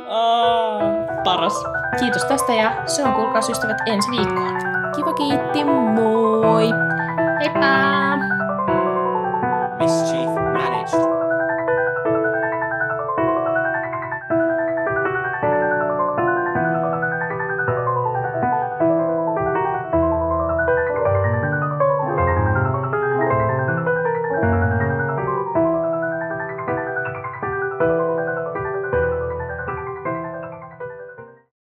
Oh, paras. Kiitos tästä ja se on kuulkaas ystävät ensi viikkoon. Kiva kiitti, moi! Heippa!